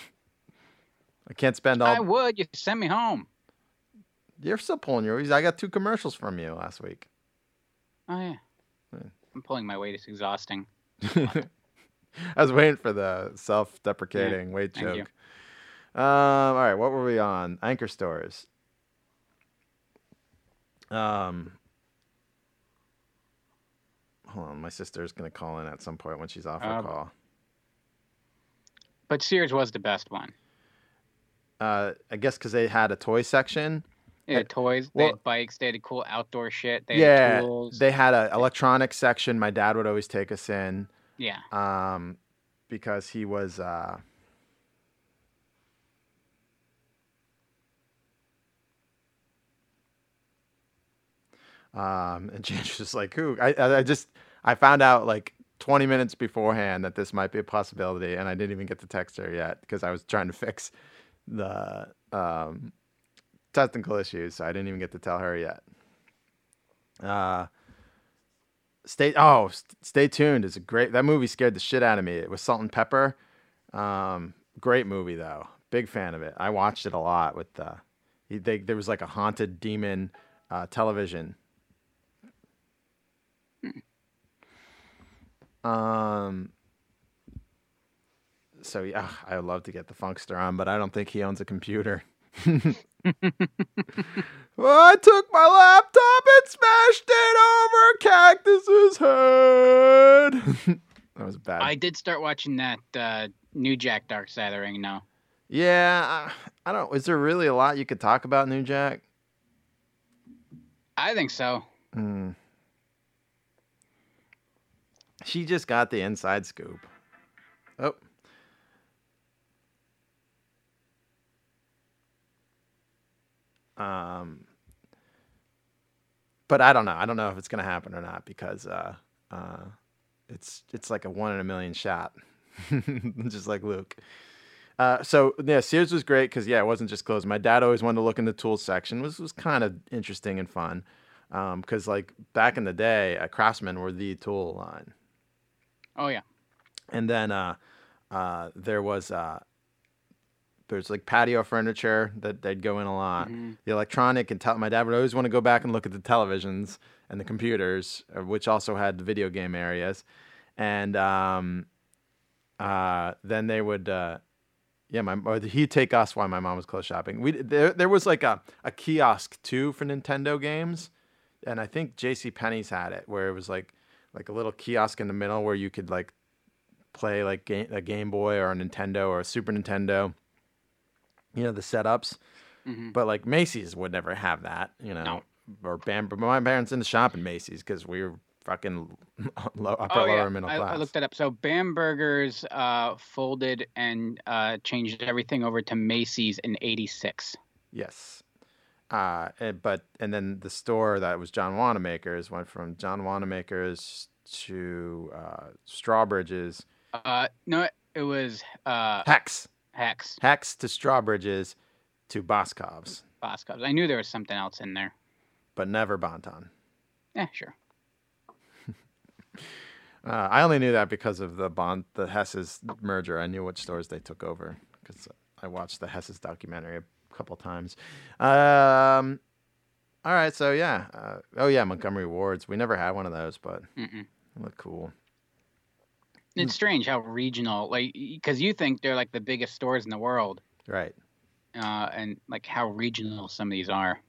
I can't spend all. I would. You send me home. You're still pulling your. I got two commercials from you last week. Oh yeah. Hmm. I'm pulling my weight. It's exhausting. I was waiting for the self-deprecating weight joke. Um, all right, what were we on? Anchor stores. Um, hold on, my sister's gonna call in at some point when she's off her Uh, call. But Sears was the best one. Uh, I guess because they had a toy section. They had toys, they had bikes, they had cool outdoor shit, they yeah, had tools. they had an electronics section. My dad would always take us in. yeah. um, because he was. Uh, um, and James was just like, "Who?" I, I I just I found out like 20 minutes beforehand that this might be a possibility, and I didn't even get to text her yet because I was trying to fix the um, technical issues, so I didn't even get to tell her yet. Uh, Stay oh, st- stay tuned. is a great that movie scared the shit out of me. It was Salt-N-Pepa. Um, great movie though. Big fan of it. I watched it a lot with the. They, there was like a haunted demon uh, television. Um. So yeah, I would love to get the Funkster on, but I don't think he owns a computer. Well, I took my laptop and smashed it over Cactus's head. that was bad. I did start watching that uh, New Jack Dark Side of the Ring now. Yeah, I, I don't. Is there really a lot you could talk about New Jack? I think so. Hmm. She just got the inside scoop. Oh. Um. But I don't know. I don't know if it's gonna happen or not because uh, uh, it's it's like a one in a million shot, just like Luke. Uh, so yeah, Sears was great because yeah, it wasn't just clothes. My dad always wanted to look in the tools section. which was kind of interesting and fun Um, because like back in the day, uh, Craftsman were the tool line, Oh yeah. and then uh, uh, there was uh, there's like patio furniture that they'd go in a lot. The electronic and tel- my dad would always want to go back and look at the televisions and the computers, uh, which also had the video game areas, and um, uh, then they would. Uh, yeah, my or he'd take us while my mom was clothes shopping. We there there was like a, a kiosk too for Nintendo games, and I think J.C. Penney's had it where it was like like a little kiosk in the middle where you could like play like game, a Game Boy or a Nintendo or a Super Nintendo. You know the setups, but like Macy's would never have that. You know, or Bam. My parents didn't shop in Macy's because we were fucking low, upper oh lower yeah. middle I, class. I looked that up. So Bamberger's uh, folded and uh, changed everything over to Macy's in '86. Yes. Uh, and, but and then the store that was John Wanamaker's went from John Wanamaker's to uh, Strawbridge's Uh, no, it was uh, Hex Hex Hex to Strawbridge's to Boscov's, Boscov's. I knew there was something else in there. but never Bon-Ton. Yeah, sure. Uh, I only knew that because of the Bond the Hess's merger. I knew which stores they took over because I watched the Hess's documentary a couple times. Um, all right, so yeah, uh, oh yeah, Montgomery Wards. We never had one of those, but look cool. It's strange how regional, like, because you think they're like the biggest stores in the world, Right. uh, and like how regional some of these are.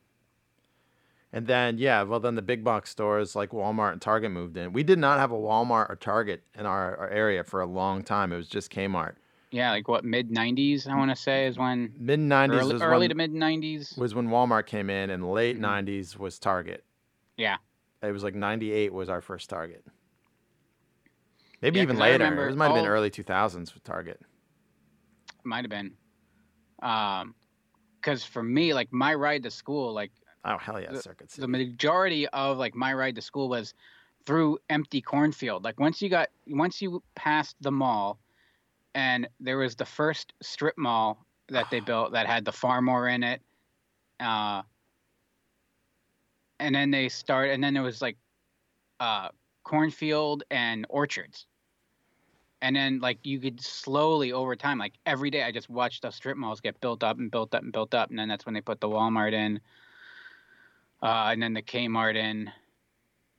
And then yeah, well then the big box stores like Walmart and Target moved in. We did not have a Walmart or Target in our, our area for a long time. It was just Kmart. Yeah, like what mid '90s? I want to say is when Mid nineties early, was early to mid '90s. was when Walmart came in, and late Mhm. 90s was Target. Yeah. It was like 98 was our first Target. Maybe Yeah, even later. remember It might have been early 2000s with Target. Might have been. Um, because for me, like my ride to school, like Oh hell yeah, The- Circuit the majority of like my ride to school was through empty cornfield. Like once you got once you passed the mall, and there was the first strip mall that they built that had the Phar-Mor in it. Uh, and then they start, and then there was like uh, cornfield and orchards. And then like you could slowly over time, like every day, I just watched the strip malls get built up and built up and built up, and then that's when they put the Walmart in, uh, and then the Kmart in,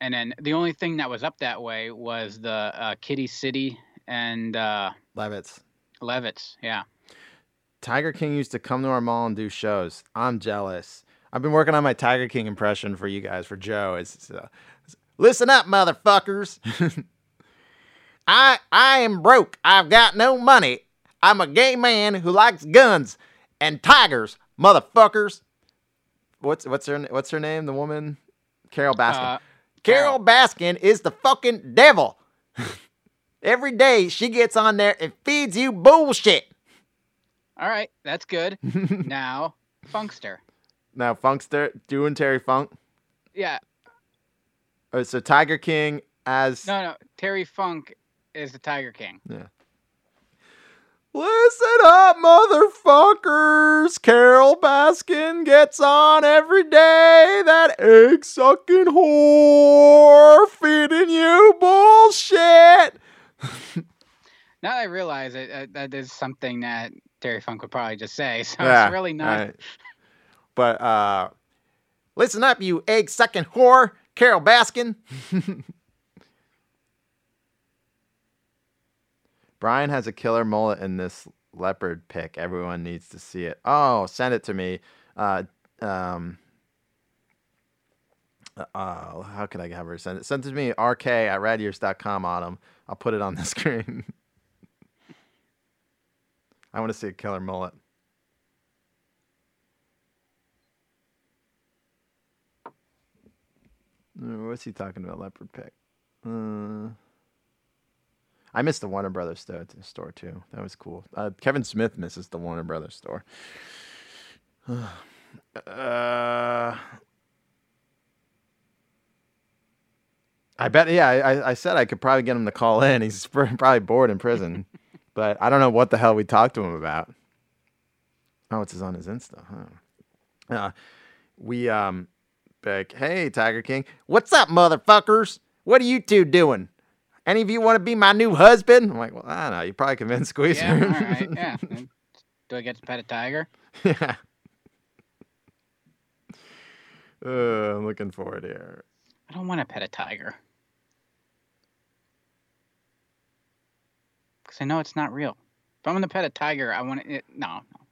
and then the only thing that was up that way was the uh, Kiddie City and uh, Levitts. Levitz. Yeah. Tiger King used to come to our mall and do shows. I'm jealous. I've been working on my Tiger King impression for you guys for Joe. It's, uh, listen up, motherfuckers. I I am broke. I've got no money. I'm a gay man who likes guns and tigers, motherfuckers. What's what's her what's her name? The woman, Carole Baskin. Uh, Carole Baskin is the fucking devil. Every day she gets on there and feeds you bullshit. all right, that's good. now, Funkster. Now Funkster doing Terry Funk. Yeah. Oh, so Tiger King as No, no. Terry Funk is the Tiger King. Yeah. Listen up, motherfuckers! Carole Baskin gets on every day. That egg sucking whore feeding you bullshit. Now that I realize it, uh, that is something that Terry Funk would probably just say. So Yeah, it's really not. right. But uh, listen up, you egg sucking whore, Carole Baskin. Brian has a killer mullet in this leopard pic. Everyone needs to see it. Oh, send it to me. Uh, um, uh, how can I have her send it? Send it to me, rk at radyears.com, Autumn. I'll put it on the screen. I want to see a killer mullet. What's he talking about? Leopard pick. Uh, I missed the Warner Brothers store, store too. That was cool. Uh, Kevin Smith misses the Warner Brothers store. uh, I bet. Yeah, I, I said I could probably get him to call in. He's probably bored in prison, but I don't know what the hell we talked to him about. Oh, it's on his Insta, huh? Uh, we um, like, hey, Tiger King, what's up, motherfuckers? What are you two doing? Any of you want to be my new husband? I'm like, well, I don't know. You probably convinced Squeezer. Yeah, all right, yeah. Do I get to pet a tiger? yeah. Uh, I'm looking forward here. I don't want to pet a tiger. Because I know it's not real. If I'm going to pet a tiger, I want it. No, no.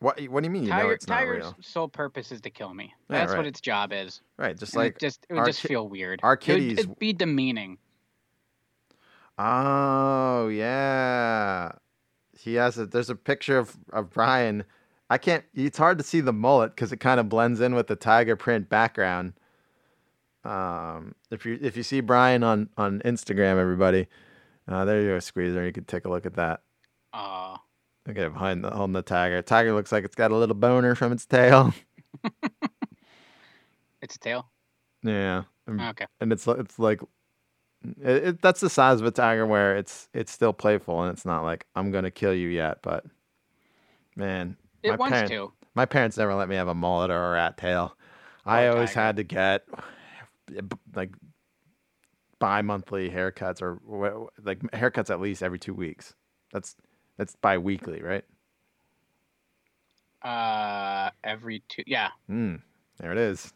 What What do you mean? You know Tiger, tiger's sole purpose is to kill me. Yeah, That's right. what its job is. Right, just And like it just it would just ki- feel weird. our It would- kitties- it'd be demeaning. Oh yeah, he has a. There's a picture of of Brian. I can't. It's hard to see the mullet because it kind of blends in with the tiger print background. Um, if you if you see Brian on on Instagram, everybody, uh, there you go, Squeezer. You could take a look at that. Uh, Look at it behind the holding the tiger. Tiger looks like it's got a little boner from its tail. its tail. yeah. And- oh, Okay. and it's it's like it, it, that's the size of a tiger where it's it's still playful and it's not like I'm gonna kill you yet. But man, It my wants parent- to. My parents never let me have a mullet or a rat tail. I Or a always tiger. had to get like bi-monthly haircuts or like haircuts at least every two weeks. That's that's bi-weekly, right? Uh, every two. Yeah. Mm, there it is.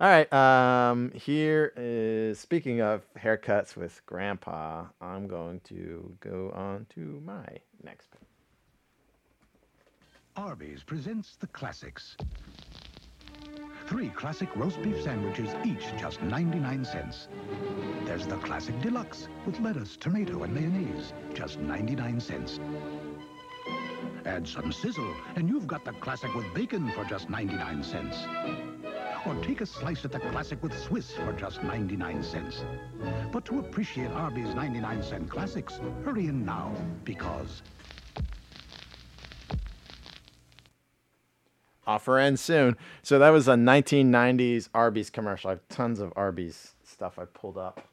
All right. Um, here is speaking of haircuts with Grandpa. I'm going to go on to my next. pick. Arby's presents the classics. Three classic roast beef sandwiches, each just 99 cents. There's the classic deluxe with lettuce, tomato, and mayonnaise, just 99 cents. Add some sizzle, and you've got the classic with bacon for just 99 cents. Or take a slice at the classic with Swiss for just 99 cents. But to appreciate Arby's 99 cent classics, hurry in now, because Offer ends soon. So that was a 1990s Arby's commercial. I have tons of Arby's stuff I pulled up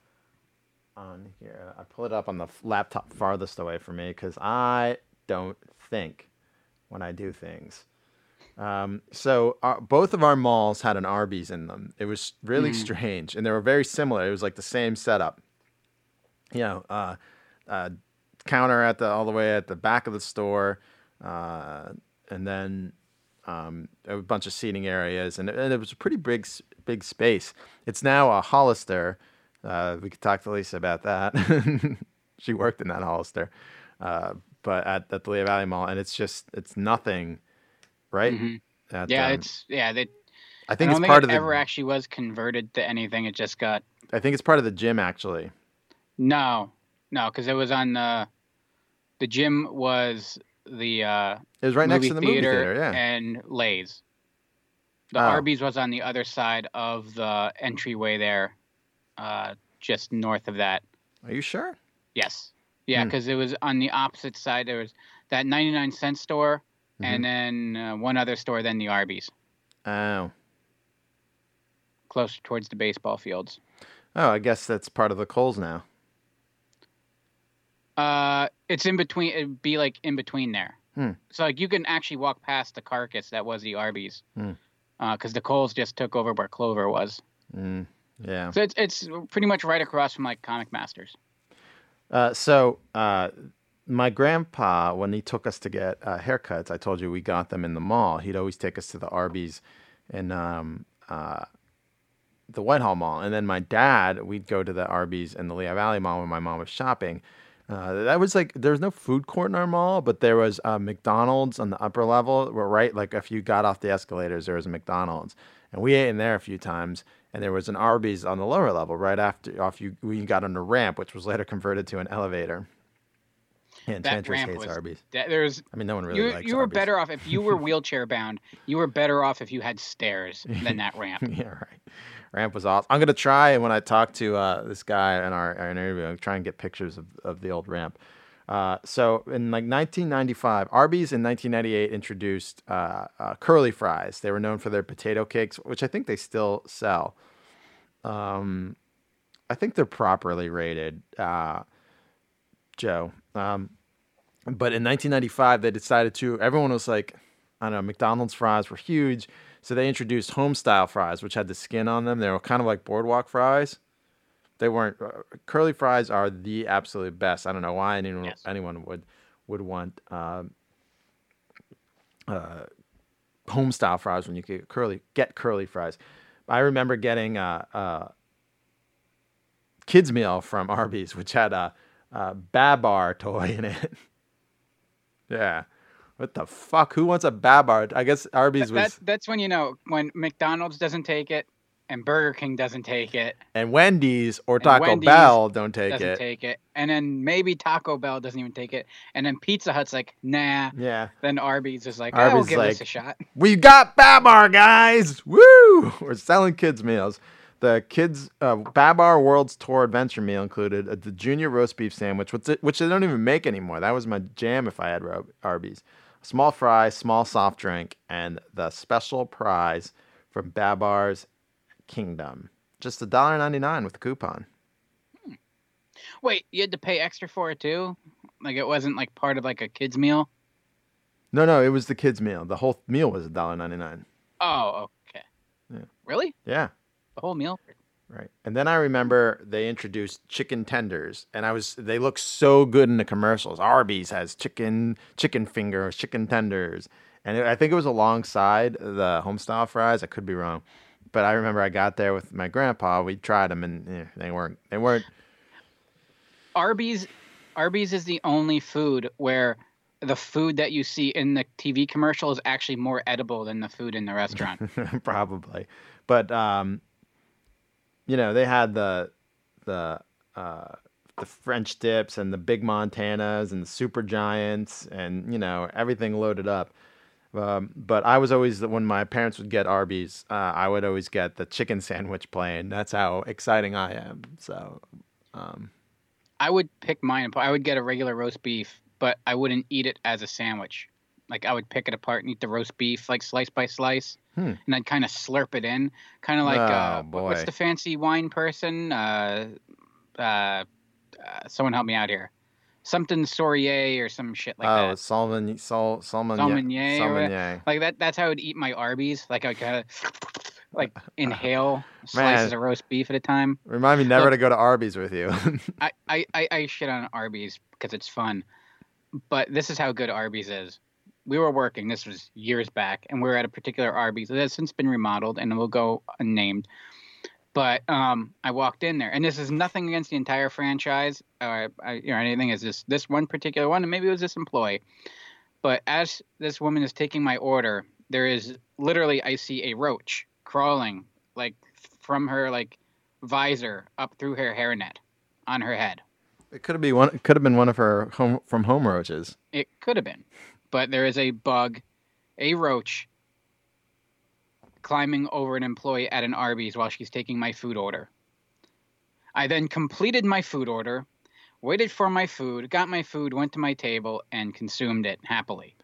on here. I pull it up on the laptop farthest away from me because I don't think when I do things. Um, so our, both of our malls had an Arby's in them. It was really strange, and they were very similar. It was like the same setup. You know, uh, uh, counter at the all the way at the back of the store, uh, and then um, a bunch of seating areas, and, and it was a pretty big big space. It's now a Hollister. Uh, we could talk to Lisa about that. she worked in that Hollister, uh, but at, at the Lehigh Valley Mall, and it's just it's nothing, right? At, Yeah, um, it's yeah. They, I I think don't it's think part it of the. ever actually was converted to anything. It just got I think it's part of the gym actually. no, no, because it was on the the gym was the uh, It was right next to the movie theater. Yeah. and Lay's. The Oh. Arby's was on the other side of the entryway there, uh, just north of that. Are you sure? Yes. Yeah, Hmm. because it was on the opposite side. There was that 99 cent store, Mm-hmm. and then uh, one other store, then the Arby's, Oh. closer towards the baseball fields. Oh, I guess that's part of the Coles now. Uh, it's in between. It'd be like in between there. Hmm. So like you can actually walk past the carcass that was the Arby's, Hmm. because the Coles just took over where Clover was. Mm, yeah. So it's it's pretty much right across from like Comic Masters. Uh, so uh, my grandpa, when he took us to get uh, haircuts, I told you we got them in the mall. He'd always take us to the Arby's in um, uh, the Whitehall Mall, and then my dad, we'd go to the Arby's in the Lehigh Valley Mall when my mom was shopping. Uh, that was like there was no food court in our mall, but there was a McDonald's on the upper level. Where right, like if you got off the escalators, there was a McDonald's, and we ate in there a few times. And there was an Arby's on the lower level, right after off you we got on the ramp, which was later converted to an elevator. Yeah, That ramp hates was. Arby's. that- There's. I mean, no one really You, likes you were Arby's. better off if you were wheelchair bound. You were better off if you had stairs than that ramp. yeah, right. Ramp was awesome. I'm gonna try and when I talk to uh, this guy in our, our interview. I'm try and get pictures of, of the old ramp. Uh, so in like 1995, Arby's in 1998 introduced uh, uh, curly fries. They were known for their potato cakes, which I think they still sell. Um, I think they're properly rated, uh, Joe. Um, but in 1995, they decided to. Everyone was like, I don't know, McDonald's fries were huge, so they introduced home style fries, which had the skin on them. They were kind of like boardwalk fries. They weren't uh, curly fries are the absolute best. I don't know why anyone Yes. anyone would would want um, uh, home style fries when you could curly get curly fries. I remember getting a, a kids meal from Arby's, which had a, a Babar toy in it. yeah. What the fuck? Who wants a Babar? I guess Arby's That, was that, that's when you know when McDonald's doesn't take it and Burger King doesn't take it, and Wendy's or Taco Wendy's Bell don't take doesn't it. take it, and then maybe Taco Bell doesn't even take it, and then Pizza Hut's like, nah. yeah. Then Arby's is like, oh, we'll Arby's give this a shot. We got Babar, guys! Woo! We're selling kids meals. The kids uh, Babar World's Tour Adventure meal included a, the junior roast beef sandwich, which, which they don't even make anymore. That was my jam if I had Arby's. Small fry, small soft drink, and the special prize from Babar's Kingdom. Just $1.99 with a coupon. Hmm. Wait, you had to pay extra for it too? Like it wasn't like part of like a kid's meal? No, no, it was the kids' meal. The whole meal was $1.99. Oh, okay. Yeah. Really? Yeah. The whole meal? Right. And then I remember they introduced chicken tenders and I was they look so good in the commercials. Arby's has chicken chicken fingers, chicken tenders. And it, I think it was alongside the homestyle fries. I could be wrong. But I remember I got there with my grandpa. We tried them and eh, they weren't they weren't Arby's Arby's is the only food where the food that you see in the TV commercial is actually more edible than the food in the restaurant. probably. But um you know, they had the the uh the French dips and the big Montanas and the super giants and you know everything loaded up. Um, but I was always when my parents would get Arby's, uh, I would always get the chicken sandwich plain. That's how exciting I am. So um, I would pick mine. I would get a regular roast beef, but I wouldn't eat it as a sandwich. Like I would pick it apart and eat the roast beef like slice by slice, Hmm. and I'd kind of slurp it in, kind of like Oh, uh, what- what's the fancy wine person? Uh, uh, uh, someone help me out here. Something Saurier or some shit like oh, that. Salmon, Sal, Salmon, Salmonier or Salmonier. Like that. That's how I would eat my Arby's. Like I would kind of like inhale slices Man. of roast beef at a time. Remind me never Look. to go to Arby's with you. I, I, I, I shit on Arby's because it's fun, but this is how good Arby's is. We were working. This was years back, and we were at a particular Arby's that has since been remodeled, and will go unnamed. But um, I walked in there, and this is nothing against the entire franchise or, know, anything. Is this this one particular one, and maybe it was this employee. But as this woman is taking my order, there is literally I see a roach crawling like from her like visor up through her hairnet on her head. it could have been one. It could have been one of her home from home roaches. It could have been, but there is a bug, a roach, climbing over an employee at an Arby's while she's taking my food order. I then completed my food order, waited for my food, got my food, went to my table, and consumed it happily.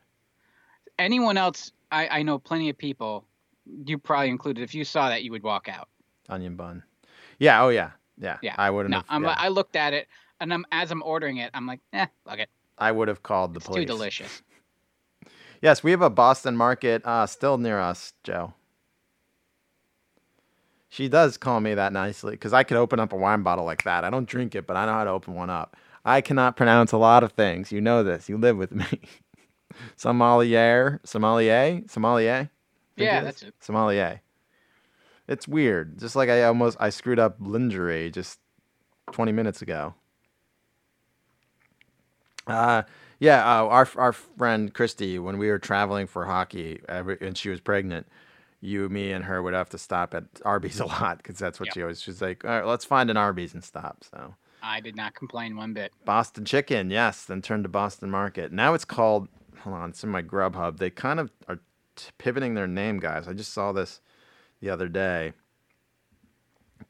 Anyone else, I, I know plenty of people, you probably included, if you saw that, you would walk out. Onion bun. Yeah. Oh yeah. Yeah. Yeah. I wouldn't No, have. I'm, yeah. I looked at it, and I'm, as I'm ordering it, I'm like, eh, fuck it. I would have called the It's police. too delicious. Yes, we have a Boston market uh, still near us, Joe. She does call me that nicely because I could open up a wine bottle like that. I don't drink it, but I know how to open one up. I cannot pronounce a lot of things. You know this. You live with me. Sommelier, sommelier, sommelier. Yeah, that's it. Sommelier. It's weird. Just like I almost I screwed up lingerie just 20 minutes ago. Uh, yeah, uh, our our friend Christy, when we were traveling for hockey, every, and she was pregnant, you, me, and her would have to stop at Arby's a lot because that's what Yep. she always. She's like, all right, let's find an Arby's and stop. So I did not complain one bit. Boston Chicken, yes, then turned to Boston Market. Now it's called. Hold on, it's in my Grubhub. They kind of are t- pivoting their name, guys. I just saw this the other day.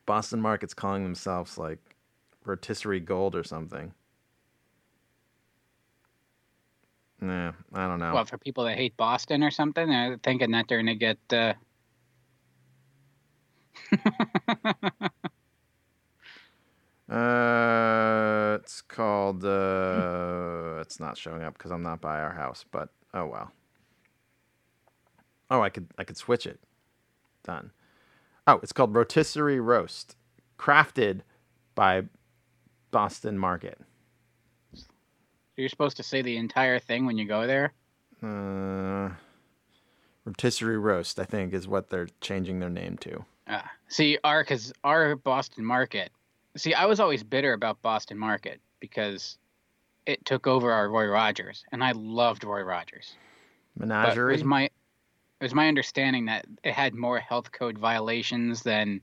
Boston Market's calling themselves like Rotisserie Gold or something. Nah, I don't know. Well, for people that hate Boston or something, they're thinking that they're gonna get. Uh... Uh, it's called. Uh, it's not showing up because I'm not by our house. But oh well. Oh, I could I could switch it. Done. Oh, it's called rotisserie roast, crafted by Boston Market. You're supposed to say the entire thing when you go there. Uh, rotisserie roast, I think, is what they're changing their name to. Uh, see, our because our Boston Market. See, I was always bitter about Boston Market because it took over our Roy Rogers, and I loved Roy Rogers. But it was my it was my understanding that it had more health code violations than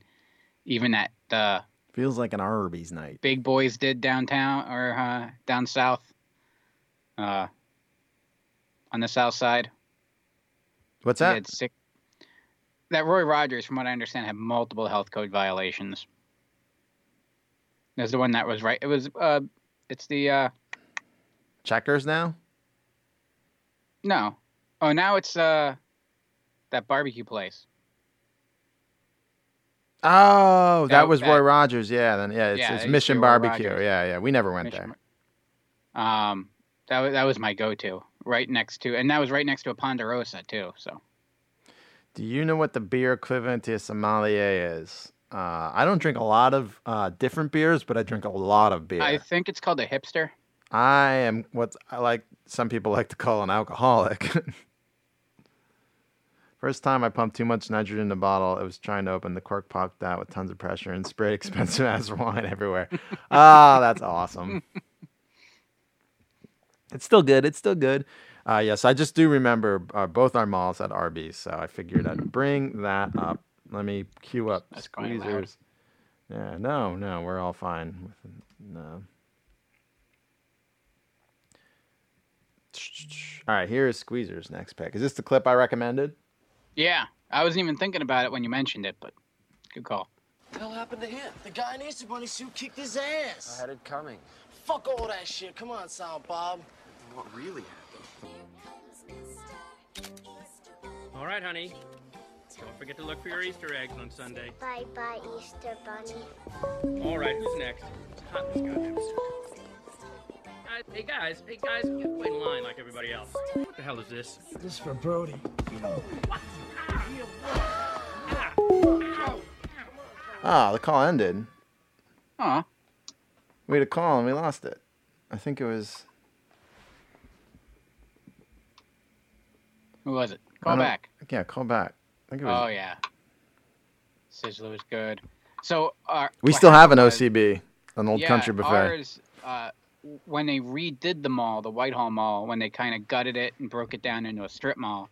even at the Feels like an Arby's night. big boys did downtown or uh, down south. Uh, on the south side, What's that? sick. That Roy Rogers, from what I understand, had multiple health code violations. There's the one that was right. It was uh, it's the uh, Checkers now. no, oh now it's uh, that barbecue place. Oh, that That- was that- Roy Rogers. Yeah, then yeah, it's, Yeah, it's it Mission Barbecue. Rogers. Yeah, yeah. We never went Mission there. Um, that was that was my go-to, right next to, and that was right next to a Ponderosa too. So Do you know what the beer equivalent to a sommelier is? Uh, I don't drink a lot of uh, different beers, but I drink a lot of beer. I think it's called a hipster. I am what I like. Some people like to call an alcoholic. First time I pumped too much nitrogen in a bottle, it was trying to open. The cork popped out with tons of pressure and sprayed expensive ass wine everywhere. Ah, that's awesome. It's still good. It's still good. Uh, yes, I just do remember uh, both our malls at Arby's, so I figured I'd bring that up. Let me cue up That's squeezers. Yeah, no, no, we're all fine. With, no. All right, here is Squeezer's next pick. Is this the clip I recommended? Yeah, I wasn't even thinking about it when you mentioned it, but good call. What the hell happened to him? The guy in the Easter Bunny suit kicked his ass. I had it coming. Fuck all that shit. Come on, Silent Bob. What really happened? All right, honey. Don't forget to look for your Easter eggs on Sunday. Bye bye, Easter Bunny. All right, who's next? It's hot in this goddamn suit. Uh, hey guys, hey guys, get wait in line like everybody else. What the hell is this? This is for Brody. Ah, the call ended. Aw, We had a call and we lost it. I think it was. Who was it? Call back. Yeah, call back. I think it was. Oh yeah, Sizzler was good. So our, we still have an was- OCB, an old yeah, country buffet. Ours, uh, when they redid the mall, the Whitehall Mall, when they kind of gutted it and broke it down into a strip mall,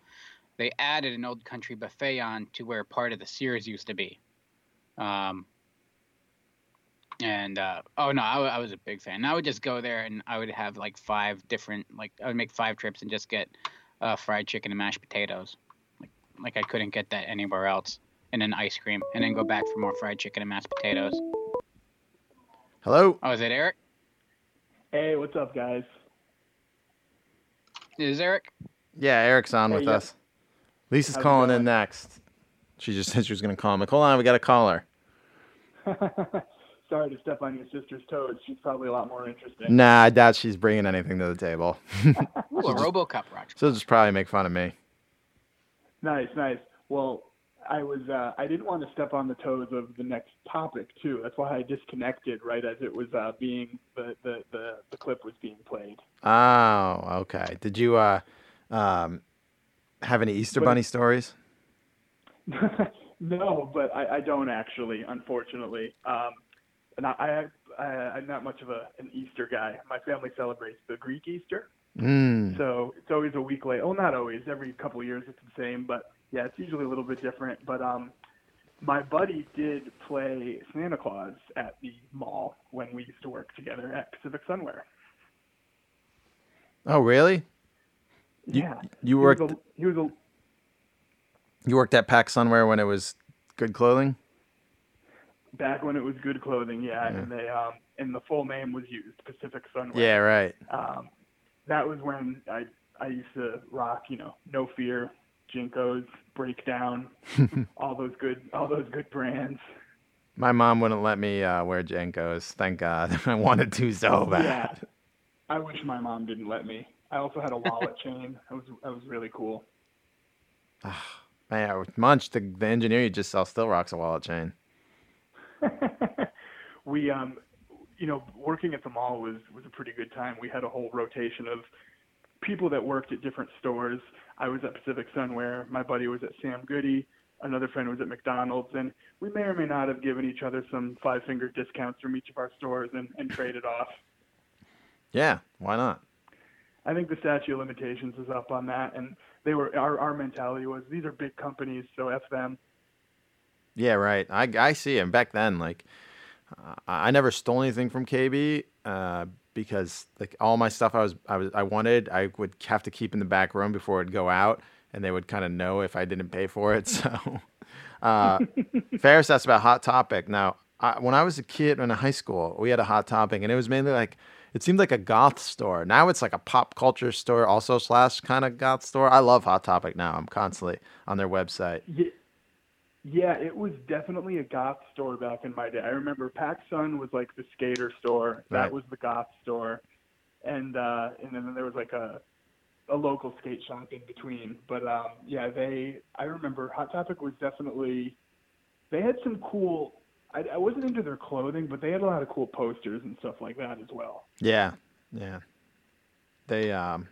they added an old country buffet on to where part of the Sears used to be. Um, and uh, oh no, I, I was a big fan. And I would just go there and I would have like five different, like I would make five trips and just get uh, fried chicken and mashed potatoes. Like like I couldn't get that anywhere else. And then ice cream, and then go back for more fried chicken and mashed potatoes. Hello. Oh, is it Eric? Hey, what's up, guys? Is Eric? Yeah, Eric's on Hey, with yeah. us. Lisa's How's calling in next. She just said she was going to call me. Like, hold on, we got to call her. Sorry to step on your sister's toes. She's probably a lot more interesting. Nah, I doubt she's bringing anything to the table. Ooh, a RoboCop, Roger. She'll just probably make fun of me. Nice, nice. Well, I was uh, I didn't want to step on the toes of the next topic too. That's why I disconnected right as it was uh, being the, the, the, the clip was being played. Oh, okay. Did you uh, um, have any Easter But- Bunny stories? no, but I, I don't actually, unfortunately. Um, and I, I I'm not much of a an Easter guy. My family celebrates the Greek Easter, Mm. so it's always a week late. Oh, not always. Every couple of years it's the same, but yeah, it's usually a little bit different. But um, my buddy did play Santa Claus at the mall when we used to work together at Pacific Sunwear. Oh, really? You- yeah, you He was worked- a- He was a You worked at Pack Sunwear when it was good clothing. Back when it was good clothing, yeah, and they um and the full name was used, Pacific Sunwear. Yeah, right. Um, that was when I I used to rock, you know, No Fear, JNCOs, Breakdown, all those good all those good brands. My mom wouldn't let me uh, wear JNCOs. Thank God. I wanted to so bad. Yeah. I wish my mom didn't let me. I also had a wallet chain. That was that was really cool. Man, Munch, the, the engineer you just saw, still rocks a wallet chain. we um you know working at the mall was was a pretty good time. We had a whole rotation of people that worked at different stores. I was at pacific sunwear. My buddy was at sam goody. Another friend was at mcdonald's. And we may or may not have given each other some five finger discounts from each of our stores and, and traded off. Yeah, why not? i think the statute of limitations is up on that. And they were our, our mentality was these are big companies so f them Yeah, right. I, I see him back then. Like, uh, I never stole anything from KB uh, because like all my stuff I was I was I wanted I would have to keep in the back room before it'd go out, and they would kind of know if I didn't pay for it. So, uh, Ferris asked about Hot Topic. Now, I, when I was a kid in high school, we had a Hot Topic, and it was mainly like it seemed like a goth store. Now it's like a pop culture store, also slash kind of goth store. I love Hot Topic now. I'm constantly on their website. Yeah, yeah, it was definitely a goth store back in my day. I remember Pac Sun was like the skater store. That Right. was the goth store, and uh, and then there was like a a local skate shop in between. But um, yeah, they. I remember Hot Topic was definitely. They had some cool. I, I wasn't into their clothing, but they had a lot of cool posters and stuff like that as well. Yeah, yeah. They um,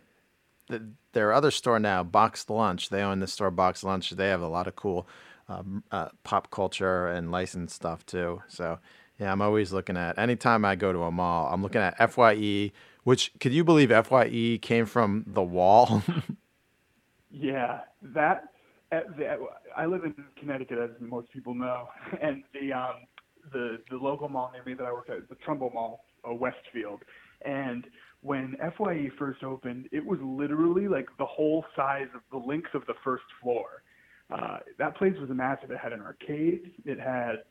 th- their other store now, BoxLunch. They own the store BoxLunch. They have a lot of cool um, uh, pop culture and licensed stuff too. So yeah, I'm always looking at. Anytime I go to a mall, I'm looking at Fye. Which could you believe Fye came from the wall? Yeah, that, at I live in Connecticut, as most people know, and the um, the the local mall near me that I work at is the Trumbull Mall, uh, Westfield, and when Fye first opened, it was literally like the whole size of the length of the first floor. Uh, that place was a massive. It had an arcade. It had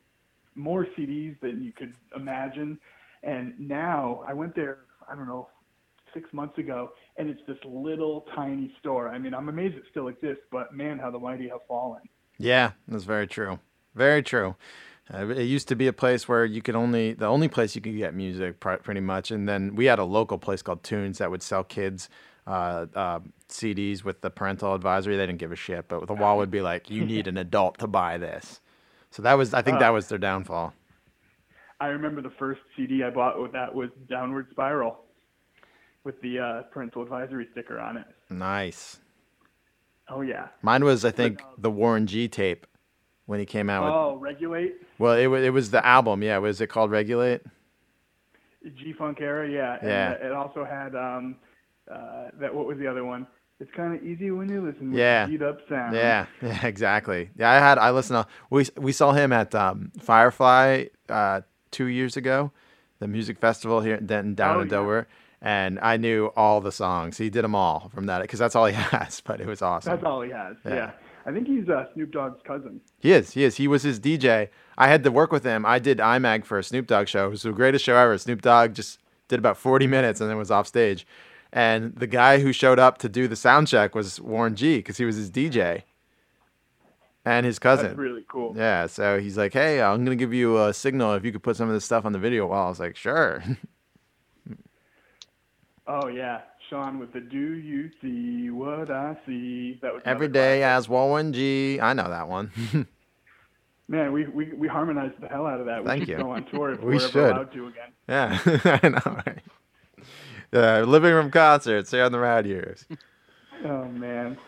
more CDs than you could imagine. And now I went there, I don't know, six months ago, and it's this little tiny store. I mean, I'm amazed it still exists, but man, how the mighty have fallen. Yeah, that's very true. Very true. Uh, it used to be a place where you could only the only place you could get music pretty much, and then we had a local place called Tunes that would sell kids uh, uh, CDs with the parental advisory. They didn't give a shit, but the wall would be like, "You need an adult to buy this." So that was, I think, that Uh. was their downfall. I remember the first CD I bought with that was Downward Spiral with the uh, parental advisory sticker on it. Nice. Oh, yeah. Mine was, I think, the Warren G tape when he came out with. Oh, Regulate, Well, it was it was the album. Yeah, was it called Regulate? G Funk era, yeah. Yeah. uh, it also had, um, uh, that. what was the other one? It's kind of easy when you listen Yeah. beat up sound. Yeah, yeah, exactly. Yeah, I had I listened to we we saw him at um, Firefly uh, two years ago, the music festival here in Denton down Oh, in yeah. Delaware, and I knew all the songs. He did them all from that because that's all he has. But it was awesome. That's all he has. Yeah. Yeah. I think he's uh, Snoop Dogg's cousin. He is. He is. He was his DJ. I had to work with him. I did IMAG for a Snoop Dogg show. It was the greatest show ever. Snoop Dogg just did about 40 minutes and then was off stage. And the guy who showed up to do the sound check was Warren G because he was his DJ and his cousin. That's really cool. Yeah. So he's like, hey, I'm going to give you a signal if you could put some of this stuff on the video wall. I was like, sure. Oh yeah, Sean with the "Do you see what I see?" That was every day as Warren G. I know that one. Man, we, we, we harmonized the hell out of that. We Thank you. go on tour if We we're ever should. allowed to again. yeah. I know, right? Uh, living room concerts here on the Rad Years. Oh man.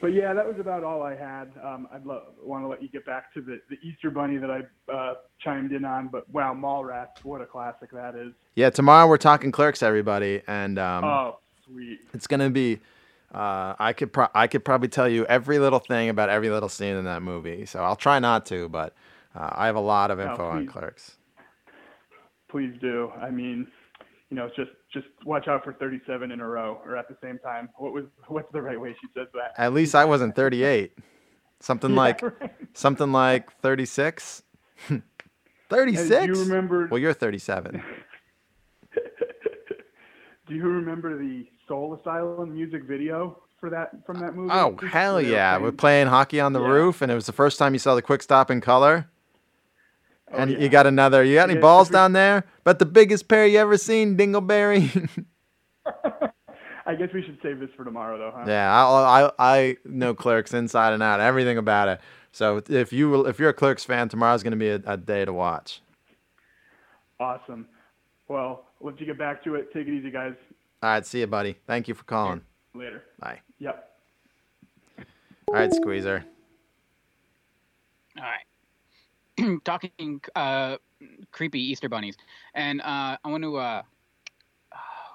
but yeah, that was about all I had. Um, I'd lo- want to let you get back to the, the Easter Bunny that I uh, chimed in on. But wow, Mallrats, what a classic that is. Yeah, tomorrow we're talking Clerks, everybody, and um, oh, sweet. it's gonna be. Uh, I could pro- I could probably tell you every little thing about every little scene in that movie. So I'll try not to, but uh, I have a lot of info on. Clerks. Please do. I mean, you know, it's just just watch out for 37 in a row or at the same time. What was what's the right way she says that? At least I wasn't 38. Something Yeah, like right. something like 36. 36. you remember- Well, you're 37. Do you remember the Soul Asylum music video for that from that movie? Oh hell Where they were yeah! playing- We're playing hockey on the Yeah. roof, and it was the first time you saw the quick stop in color. Oh, and yeah. you got another. You got any Yeah, balls down there? But the biggest pair you ever seen, Dingleberry. I guess we should save this for tomorrow, though, huh? yeah, I, I I know Clerks inside and out, everything about it. So if you if you're a Clerks fan, tomorrow's gonna be a, a day to watch. Awesome. Well, let's get back to it. Take it easy, guys. All right, see you, buddy. Thank you for calling. Later. Bye. Yep. All right, Squeezer. All right. Talking uh, creepy Easter bunnies, and uh, I want to. Uh,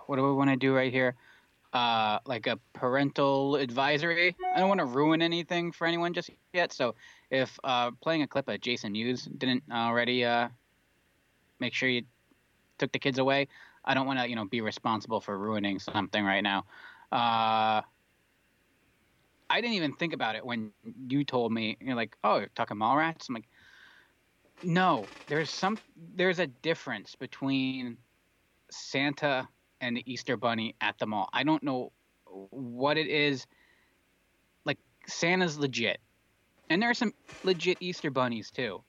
what do I want to do right here? Uh, like a parental advisory. I don't want to ruin anything for anyone just yet. So if uh, playing a clip of Jason Mewes didn't already uh, make sure you took the kids away, I don't want to, you know, be responsible for ruining something right now. Uh, I didn't even think about it when you told me you're like, oh, you're talking Mallrats. I'm like, no, there's some, there's a difference between Santa and the Easter Bunny at the mall. I don't know what it is. Like Santa's legit, and there are some legit Easter bunnies too.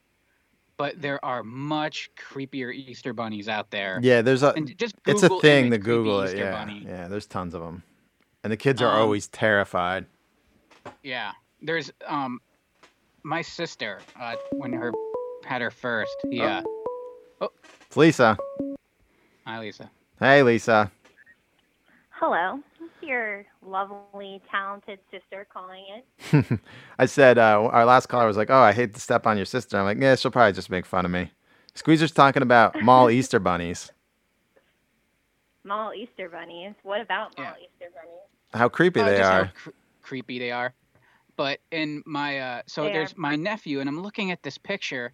But there are much creepier Easter bunnies out there. Yeah, there's a. And just it's a thing image to Google it. Easter Yeah, bunny. yeah. There's tons of them, and the kids are Um, always terrified. Yeah, there's um, my sister uh, when her had her first. Yeah. Oh, it's Lisa. Hi, Lisa. Hey, Lisa. Hello, this is your lovely, talented sister calling it. I said uh, our last caller was like, "Oh, I hate to step on your sister." I'm like, "Yeah, she'll probably just make fun of me." Squeezer's talking about mall Easter bunnies. Mall Easter bunnies. What about mall Easter bunnies? How creepy they just how are. cr- creepy they are. But in my uh, so They there's are. my nephew, and I'm looking at this picture,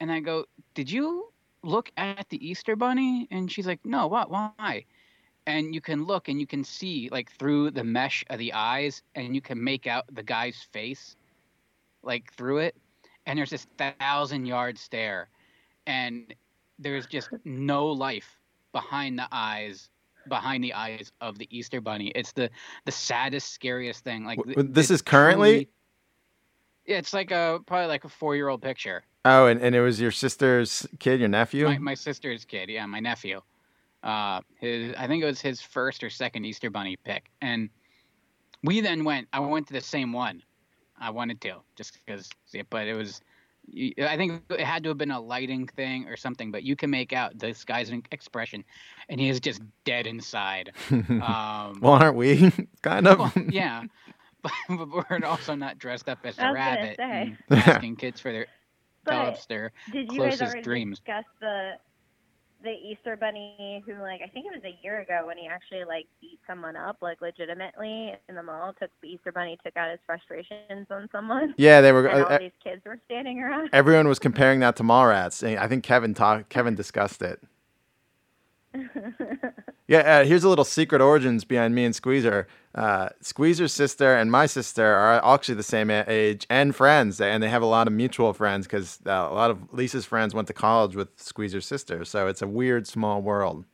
and I go, "Did you look at the Easter bunny?" And she's like, "No, what? Why?" And you can look, and you can see like through the mesh of the eyes, and you can make out the guy's face, like through it. And there's this thousand yard stare, and there's just no life behind the eyes behind the eyes of the Easter bunny. It's the the saddest, scariest thing. Like W- th- w- this is currently? It's like a probably like a four year old picture. Oh, and, and it was your sister's kid, your nephew. My my sister's kid, yeah, my nephew. Uh, his I think it was his first or second Easter bunny pick, and we then went. I went to the same one. I wanted to just because, but it was. I think it had to have been a lighting thing or something, but you can make out this guy's expression, and he is just dead inside. Um, well, aren't we? kind of. well, yeah, but, but we're also not dressed up as a rabbit and asking kids for their tell But us their Did you guys closest already dreams. discuss the the Easter bunny who, like, I think it was a year ago when he actually like beat someone up, like, legitimately in the mall? Took the Easter bunny took out his frustrations on someone. Yeah, they were- And all uh, these kids were standing around. Everyone was comparing that to Mallrats. I think Kevin talked. Kevin discussed it. Yeah, uh, here's a little secret origins behind me and Squeezer. Uh, Squeezer's sister and my sister are actually the same age and friends, and they have a lot of mutual friends because uh, a lot of Lisa's friends went to college with Squeezer's sister. So it's a weird small world.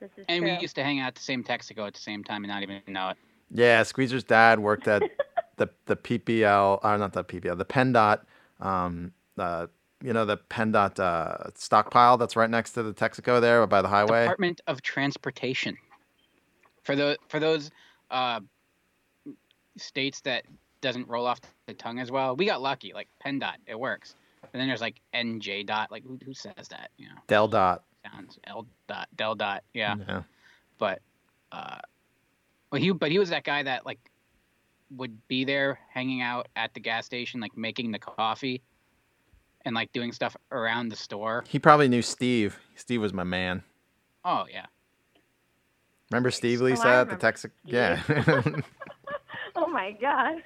This is And true. we used to hang out at the same Texaco at the same time and not even know it. Yeah, Squeezer's dad worked at the the PPL, or not the PPL, the PennDOT, um, uh, you know, the PennDOT uh, stockpile that's right next to the Texaco there by the highway. Department of Transportation. For the for those uh, states that doesn't roll off the tongue as well, we got lucky. Like PennDOT, it works. And then there's like NJ dot. Like who, who says that? You know, Del Dot. sounds L dot Del dot. Yeah. Yeah. But uh, well, he but he was that guy that like would be there hanging out at the gas station, like making the coffee and like doing stuff around the store. He probably knew Steve. Steve was my man. Oh yeah. Remember Steve Oh, Lisa at the Texas? Yeah. Oh my god.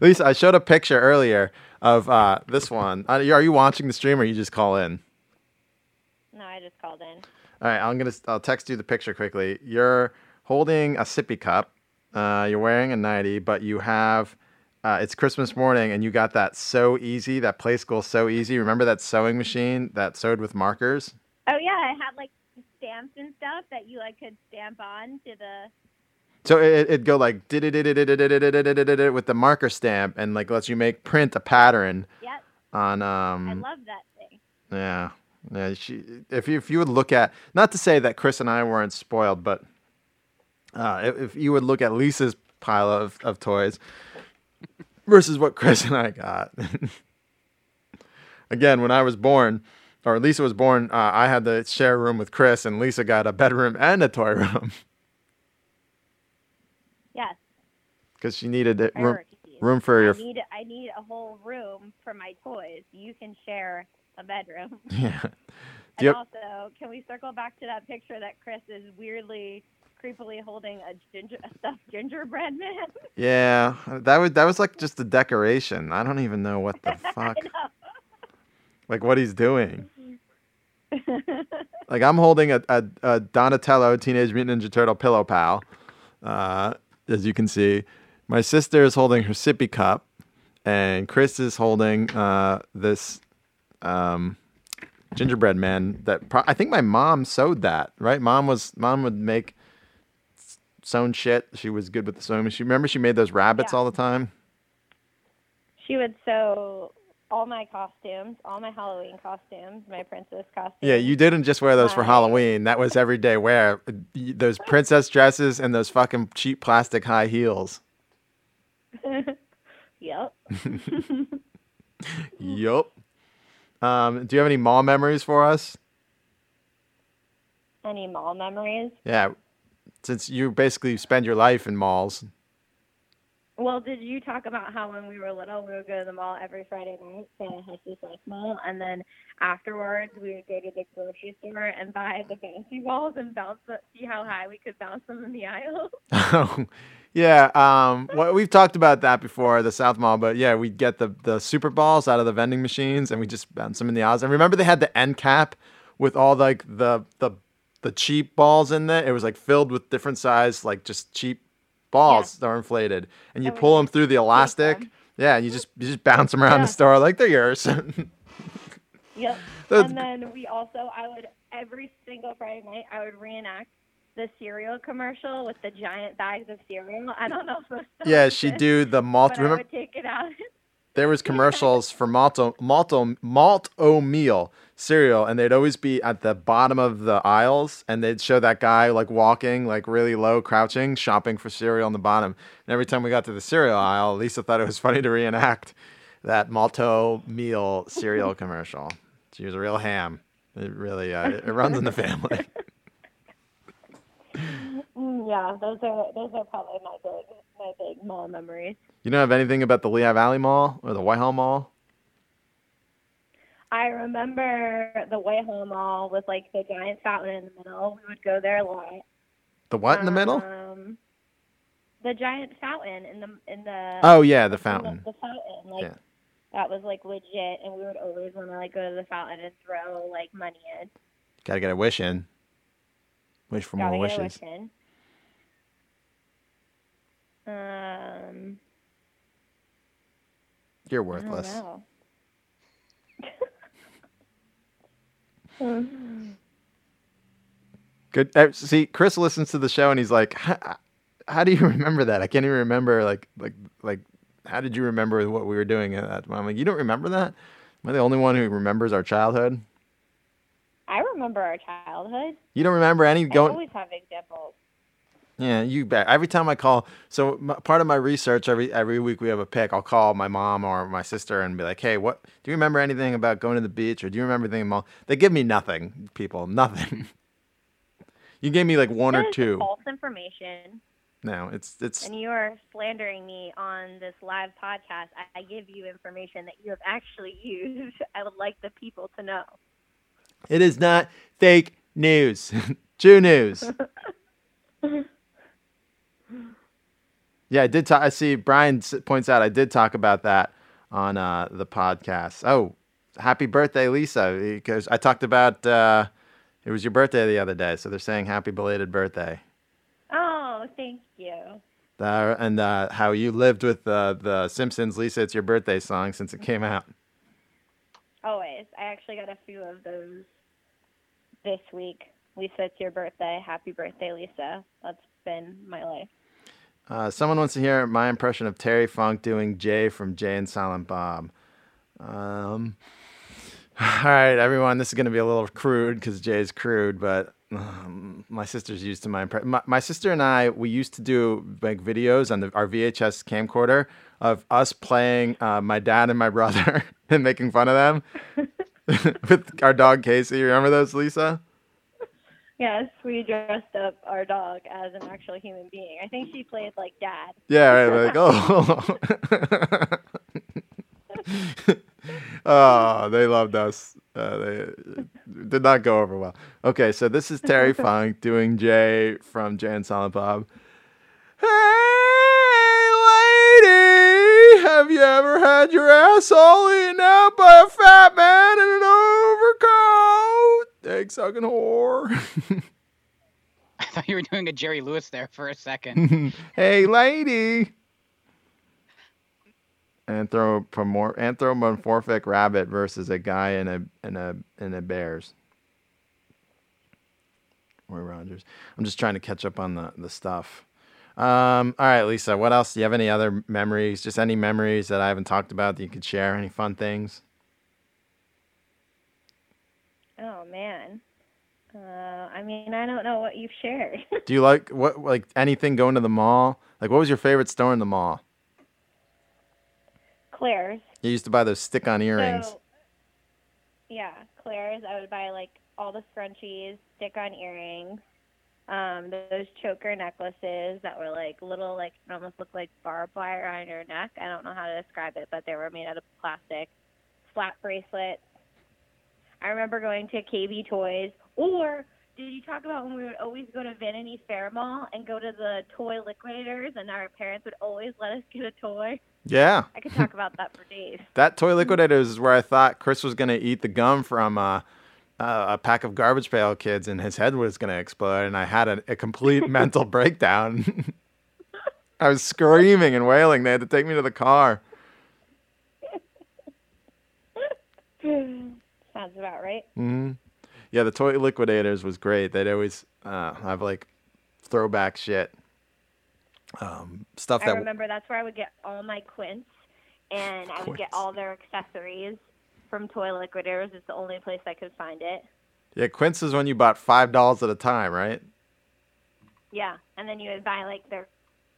Lisa, I showed a picture earlier of uh, this one. Are you, are you watching the stream or you just call in? No, I just called in. All right, I'm gonna. I'll text you the picture quickly. You're holding a sippy cup. Uh, you're wearing a nightie, but you have. Uh, it's Christmas morning, and you got that Sew Easy. That play school Sew Easy. Remember that sewing machine that sewed with markers? Oh yeah, I had like stamps and stuff that you like could stamp on to the. So it, it'd go like with the marker stamp, and like lets you make print a pattern Yep. on. Um. I love that thing. Yeah, yeah. She, if you if you would look at not to say that Chris and I weren't spoiled, but uh, if, if you would look at Lisa's pile of, of toys versus what Chris and I got. Again, when I was born, or Lisa was born, uh, I had to share a room with Chris, and Lisa got a bedroom and a toy room Yes. because she needed it, room room for your. I need I need a whole room for my toys. You can share a bedroom. Yeah. And have- also, can we circle back to that picture that Chris is weirdly, creepily holding a ginger, a stuffed gingerbread man? yeah, that was that was like just a decoration. I don't even know what the fuck, like what he's doing. Like I'm holding a, a, a Donatello Teenage Mutant Ninja Turtle pillow pal, uh, as you can see. My sister is holding her sippy cup, and Chris is holding uh, this um, gingerbread man. That pro- I think my mom sewed that. Right, mom was mom would make sewn shit. She was good with the sewing machine. Remember, she made those rabbits Yeah. all the time. she would sew all my costumes, all my Halloween costumes, my princess costumes. Yeah, you didn't just wear those for Halloween. That was everyday wear. Those princess dresses and those fucking cheap plastic high heels. yep. yep. Um, do you have any mall memories for us? Any mall memories? Yeah, since you basically spend your life in malls. Well, did you talk about how when we were little, we would go to the mall every Friday night, Santa Hesse's Life Mall, and then afterwards we would go to the grocery store and buy the bouncy balls and bounce, the, see how high we could bounce them in the aisle. yeah, um, well, we've talked about that before, the South Mall, but yeah, we'd get the, the super balls out of the vending machines and we just bounce them in the aisles. And remember they had the end cap with all like the the the cheap balls in there? It was like filled with different size, like just cheap balls that are inflated. And you And pull them through the elastic. Yeah, and you just you just bounce them around Yeah. the store like they're yours. Yep. And then we also, I would every single Friday night, I would reenact the cereal commercial with the giant bags of cereal. I don't know if those yeah, she'd do the malt. But I Remember, would take it out. There was commercials for malto malto malt o meal cereal and they'd always be at the bottom of the aisles and they'd show that guy like walking like really low crouching shopping for cereal on the bottom. And every time we got to the cereal aisle lisa thought it was funny to reenact that Malt-O-Meal cereal commercial. She was a real ham. It really uh, it, it runs in the family. Mm, yeah, those are those are probably my big my big mall memories. You don't have anything about the lehigh valley mall or the whitehall mall I remember the Whitehall Mall with like the giant fountain in the middle. We would go there a lot. the what in the middle Um, the giant fountain in the in the. Oh, yeah, the fountain. The, fountain, like Yeah. that was like legit, and we would always want to like go to the fountain and throw like money in. gotta get a wish in wish for Gotta more get a wishes wish in. Um, you're worthless know. Good. Uh, see, Chris listens to the show and he's like, "How how do you remember that? I can't even remember. Like, like, like, how did you remember what we were doing at that time? I'm like, you don't remember that? Am I the only one who remembers our childhood? I remember our childhood. You don't remember any going. I always have examples. Yeah, you bet. Every time I call, so m- part of my research every every week we have a pick. I'll call my mom or my sister and be like, "Hey, what? Do you remember anything about going to the beach, or do you remember anything?" Mall? They give me nothing. People, nothing. you gave me like one or two. False information. No, it's it's And you are slandering me on this live podcast. I, I give you information that you have actually used. I would like the people to know. it is not fake news. True news. Yeah, I did talk. I see Brian points out I did talk about that on uh, the podcast. Oh, happy birthday, Lisa! Because I talked about uh, it was your birthday the other day, so they're saying happy belated birthday. Oh, thank you. Uh, and uh, how you lived with uh, the Simpsons, Lisa. It's your birthday song since it came out. Always. I actually got a few of those this week. Lisa, it's your birthday. Happy birthday, Lisa. That's been my life. Uh, someone wants to hear my impression of Terry Funk doing Jay from Jay and Silent Bob. Um, all right, everyone, this is going to be a little crude because Jay's crude, but um, my sister's used to my impression. My, my sister and I, we used to do like videos on the, our VHS camcorder of us playing uh, my dad and my brother and making fun of them with our dog Casey. You remember those, Lisa? Yes, we dressed up our dog as an actual human being. I think she played like dad. Yeah, right. Like, oh. oh, they loved us. Uh, they did not go over well. Okay, so this is Terry Funk doing Jay from Jay and Silent Bob. Hey, lady, have you ever had your asshole eaten out by a fat man in an overcoat? Egg sucking whore. I thought you were doing a Jerry Lewis there for a second. hey, lady. Anthropomor- anthropomorphic rabbit versus a guy in a in a in a bears. Roy Rogers. I'm just trying to catch up on the the stuff. Um, all right, Lisa. What else? Do you have any other memories? Just any memories that I haven't talked about that you could share? Any fun things? Oh man. Uh, I mean, I don't know what you've shared. Do you like what like anything going to the mall? Like, what was your favorite store in the mall? Claire's. You used to buy those stick-on earrings. So, yeah, Claire's. I would buy like all the scrunchies, stick-on earrings, um, those choker necklaces that were like little, like almost looked like barbed wire on your neck. I don't know how to describe it, but they were made out of plastic. Flat bracelets. I remember going to KB Toys, or did you talk about when we would always go to Vanity Fair Mall and go to the toy liquidators, and our parents would always let us get a toy? Yeah. I could talk about that for days. That toy liquidators is where I thought Chris was gonna eat the gum from uh, uh, a pack of garbage pail kids, and his head was gonna explode, and I had a, a complete mental breakdown. I was screaming and wailing. They had to take me to the car. Sounds about right. Mm-hmm. Yeah, the toy liquidators was great. They'd always uh, have like throwback shit, um, stuff I that I remember that's where I would get all my quints, and I would get all their accessories from Toy Liquidators. It's the only place I could find it. yeah. Quints is when you bought five dollars at a time, right? Yeah, and then you would buy like their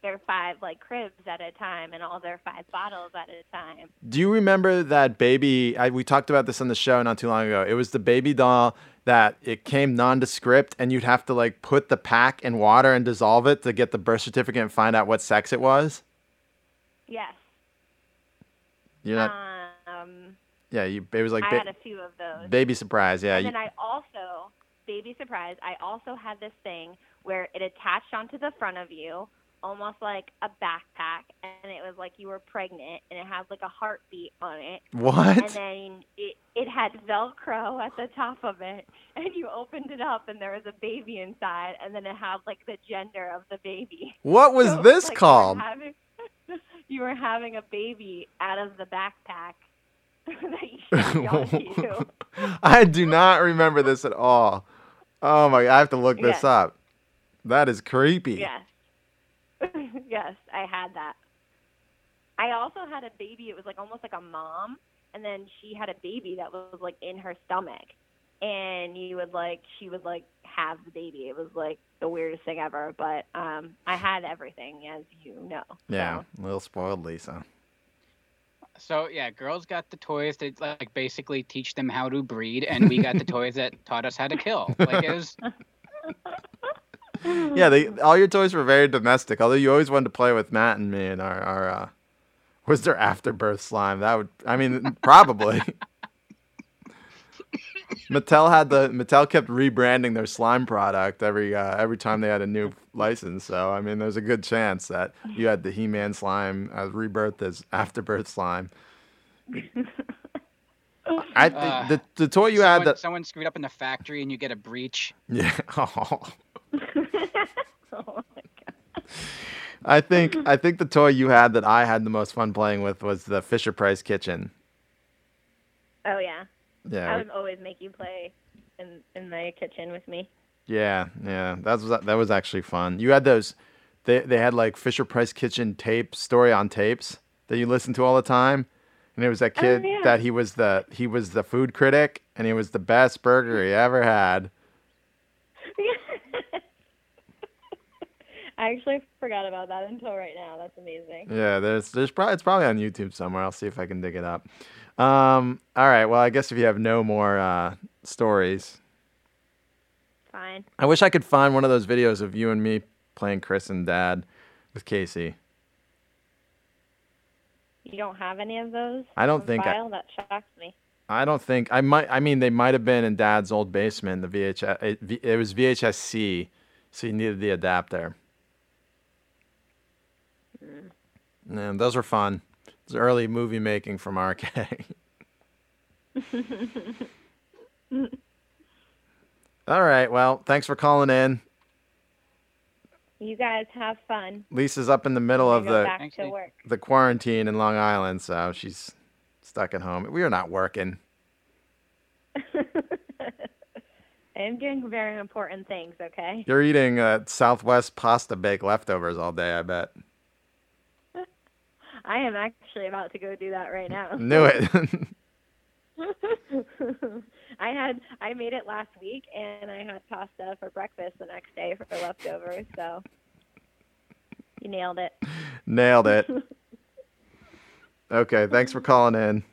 their five like cribs at a time, and all their five bottles at a time. Do you remember that baby? I, we talked about this on the show not too long ago. It was the baby doll that it came nondescript, and you'd have to like put the pack in water and dissolve it to get the birth certificate and find out what sex it was. Yes. You're not. Um, yeah, you. It was like I ba- had a few of those. baby surprise. Yeah. and You, then I also, baby surprise, I also had this thing where it attached onto the front of you, almost like a backpack, and it was like you were pregnant, and it had like a heartbeat on it. What? And then it it had Velcro at the top of it, and you opened it up, and there was a baby inside, and then it had like the gender of the baby. What was So this like you were called? having- You were having a baby out of the backpack that you shoved onto you. I do not remember this at all. Oh my! I have to look this Yes. up. That is creepy. Yes. yes, I had that. I also had a baby. It was like almost like a mom, and then she had a baby that was like in her stomach, and you would like she would like have the baby. It was like the weirdest thing ever. But um, I had everything, as you know. Yeah, a little spoiled, Lisa. So yeah, girls got the toys that like basically teach them how to breed, and we got the toys that taught us how to kill. Like it was, yeah, they, all your toys were very domestic. Although you always wanted to play with Matt and me and our, our uh, was there afterbirth slime? That would, I mean, probably. Mattel had the Mattel kept rebranding their slime product every uh, every time they had a new license. So I mean, there's a good chance that you had the He-Man slime as rebirth as afterbirth slime. I Uh, the the toy you someone, had that someone screwed up in the factory and you get a breach. yeah. Oh I think I think the toy you had that I had the most fun playing with was the Fisher Price kitchen. Oh yeah. Yeah, I would always make you play in in the kitchen with me. Yeah, yeah, that was that was actually fun. You had those, they they had like Fisher Price Kitchen tape story on tapes that you listened to all the time, and it was that Oh, kid yeah. that he was the he was the food critic and he was the best burger he ever had. I actually forgot about that until right now. That's amazing. Yeah, there's there's probably it's probably on YouTube somewhere. I'll see if I can dig it up. Um, all right, well I guess if you have no more uh, stories, Fine. I wish I could find one of those videos of you and me playing Chris and Dad with Casey. You don't have any of those? I don't on think I- that shocks me. I don't think I might. I mean, they might have been in Dad's old basement. The VHS. It, it was VHS C, so you needed the adapter. And those were fun. It's early movie making from RK. All right. Well, thanks for calling in. You guys have fun. Lisa's up in the middle of the back to work. the quarantine in Long Island, so she's stuck at home. We are not working. I am doing very important things, okay? You're eating uh, Southwest pasta bake leftovers all day. I bet. I am actually about to go do that right now. Knew it. I had I made it last week and I had pasta for breakfast the next day for leftovers, so you nailed it. Nailed it. Okay, thanks for calling in.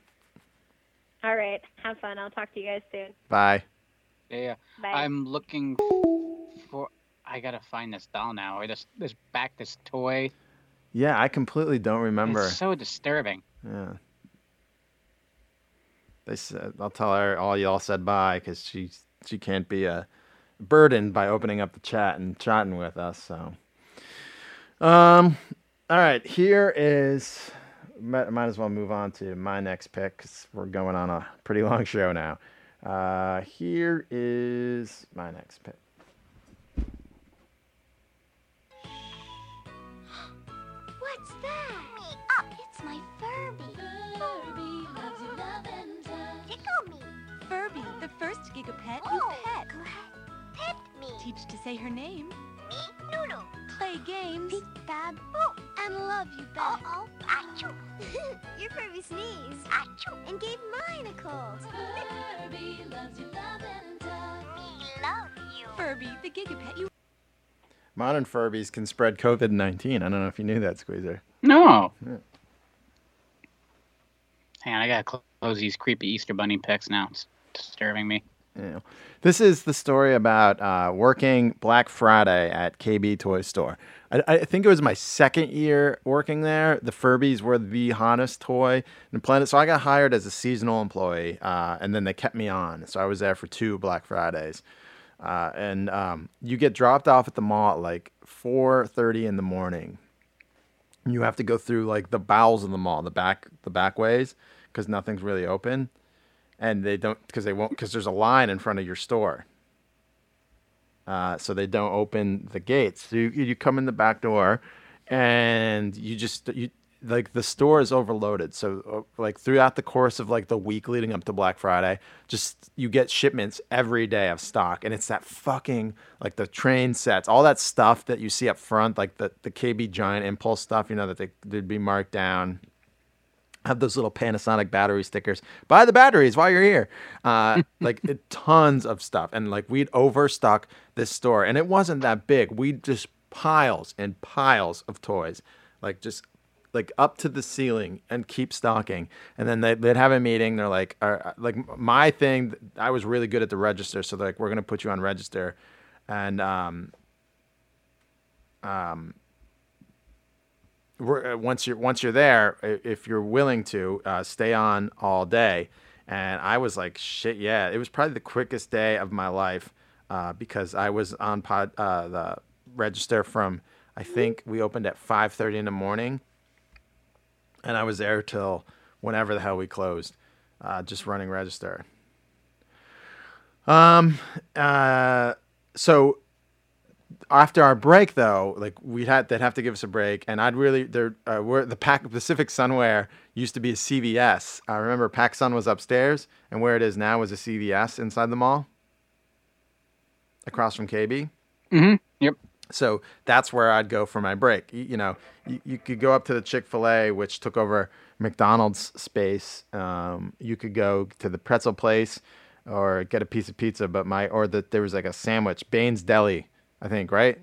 All right. Have fun. I'll talk to you guys soon. Bye. Yeah. Bye. I'm looking for. I gotta find this doll now. I just this back this toy. Yeah, I completely don't remember. It's so disturbing. Yeah. They said I'll tell her all y'all said bye because she she can't be a burden by opening up the chat and chatting with us. So, um, all right, here is might, might as well move on to my next pick because we're going on a pretty long show now. Uh, here is my next pick. First gigapet Oh, you pet. go ahead. Pet me. Teach to say her name. Me, Noodle. Play games. Peek, Bab. Oh, and love you back. Uh-oh. Achoo. Your Furby sneezed. Achoo. And gave mine a cold. Furby loves you, love and touch. Me love you. Furby, the gigapet you Modern Furbies can spread COVID nineteen. I don't know if you knew that, Squeezer. No. Yeah. Hang on, I gotta close these creepy Easter bunny pics now. It's disturbing me. This is the story about uh, working Black Friday at KB Toy Store. I, I think it was my second year working there. The Furbies were the hottest toy in planet. So I got hired as a seasonal employee, uh, and then they kept me on. So I was there for two Black Fridays. Uh, and um, you get dropped off at the mall at like 4.30 in the morning. You have to go through like the bowels of the mall, the back, the back ways, because nothing's really open and they don't because they won't because there's a line in front of your store. Uh, so they don't open the gates. So you, you come in the back door, and you just you like the store is overloaded. So uh, like throughout the course of like the week leading up to Black Friday, just you get shipments every day of stock, and it's that fucking like the train sets, all that stuff that you see up front, like the the KB Giant Impulse stuff. You know that they they'd be marked down have those little Panasonic battery stickers. Buy the batteries while you're here. Uh, like tons of stuff, and like we'd overstock this store, and it wasn't that big. We just piles and piles of toys, like just like up to the ceiling, and keep stocking. And then they, they'd have a meeting. They're like, uh, like my thing. I was really good at the register, so they're like, we're gonna put you on register, and um, um, once you're once you're there, if you're willing to uh, stay on all day, and I was like, shit, yeah, it was probably the quickest day of my life uh, because I was on pod uh, the register from I think we opened at 5:30 in the morning, and I was there till whenever the hell we closed, uh, just running register. Um. Uh. So after our break though, like we had, they'd have to give us a break, and I'd really there. Uh, where the Pac Pacific Sunwear used to be a CVS. I remember Pac Sun was upstairs, and where it is now is a CVS inside the mall, across from KB. Mm-hmm. Yep. So that's where I'd go for my break. You, you know, you, you could go up to the Chick Fil A, which took over McDonald's space. Um, you could go to the pretzel place, or get a piece of pizza. But my or that there was like a sandwich, Baines Deli, I think, right?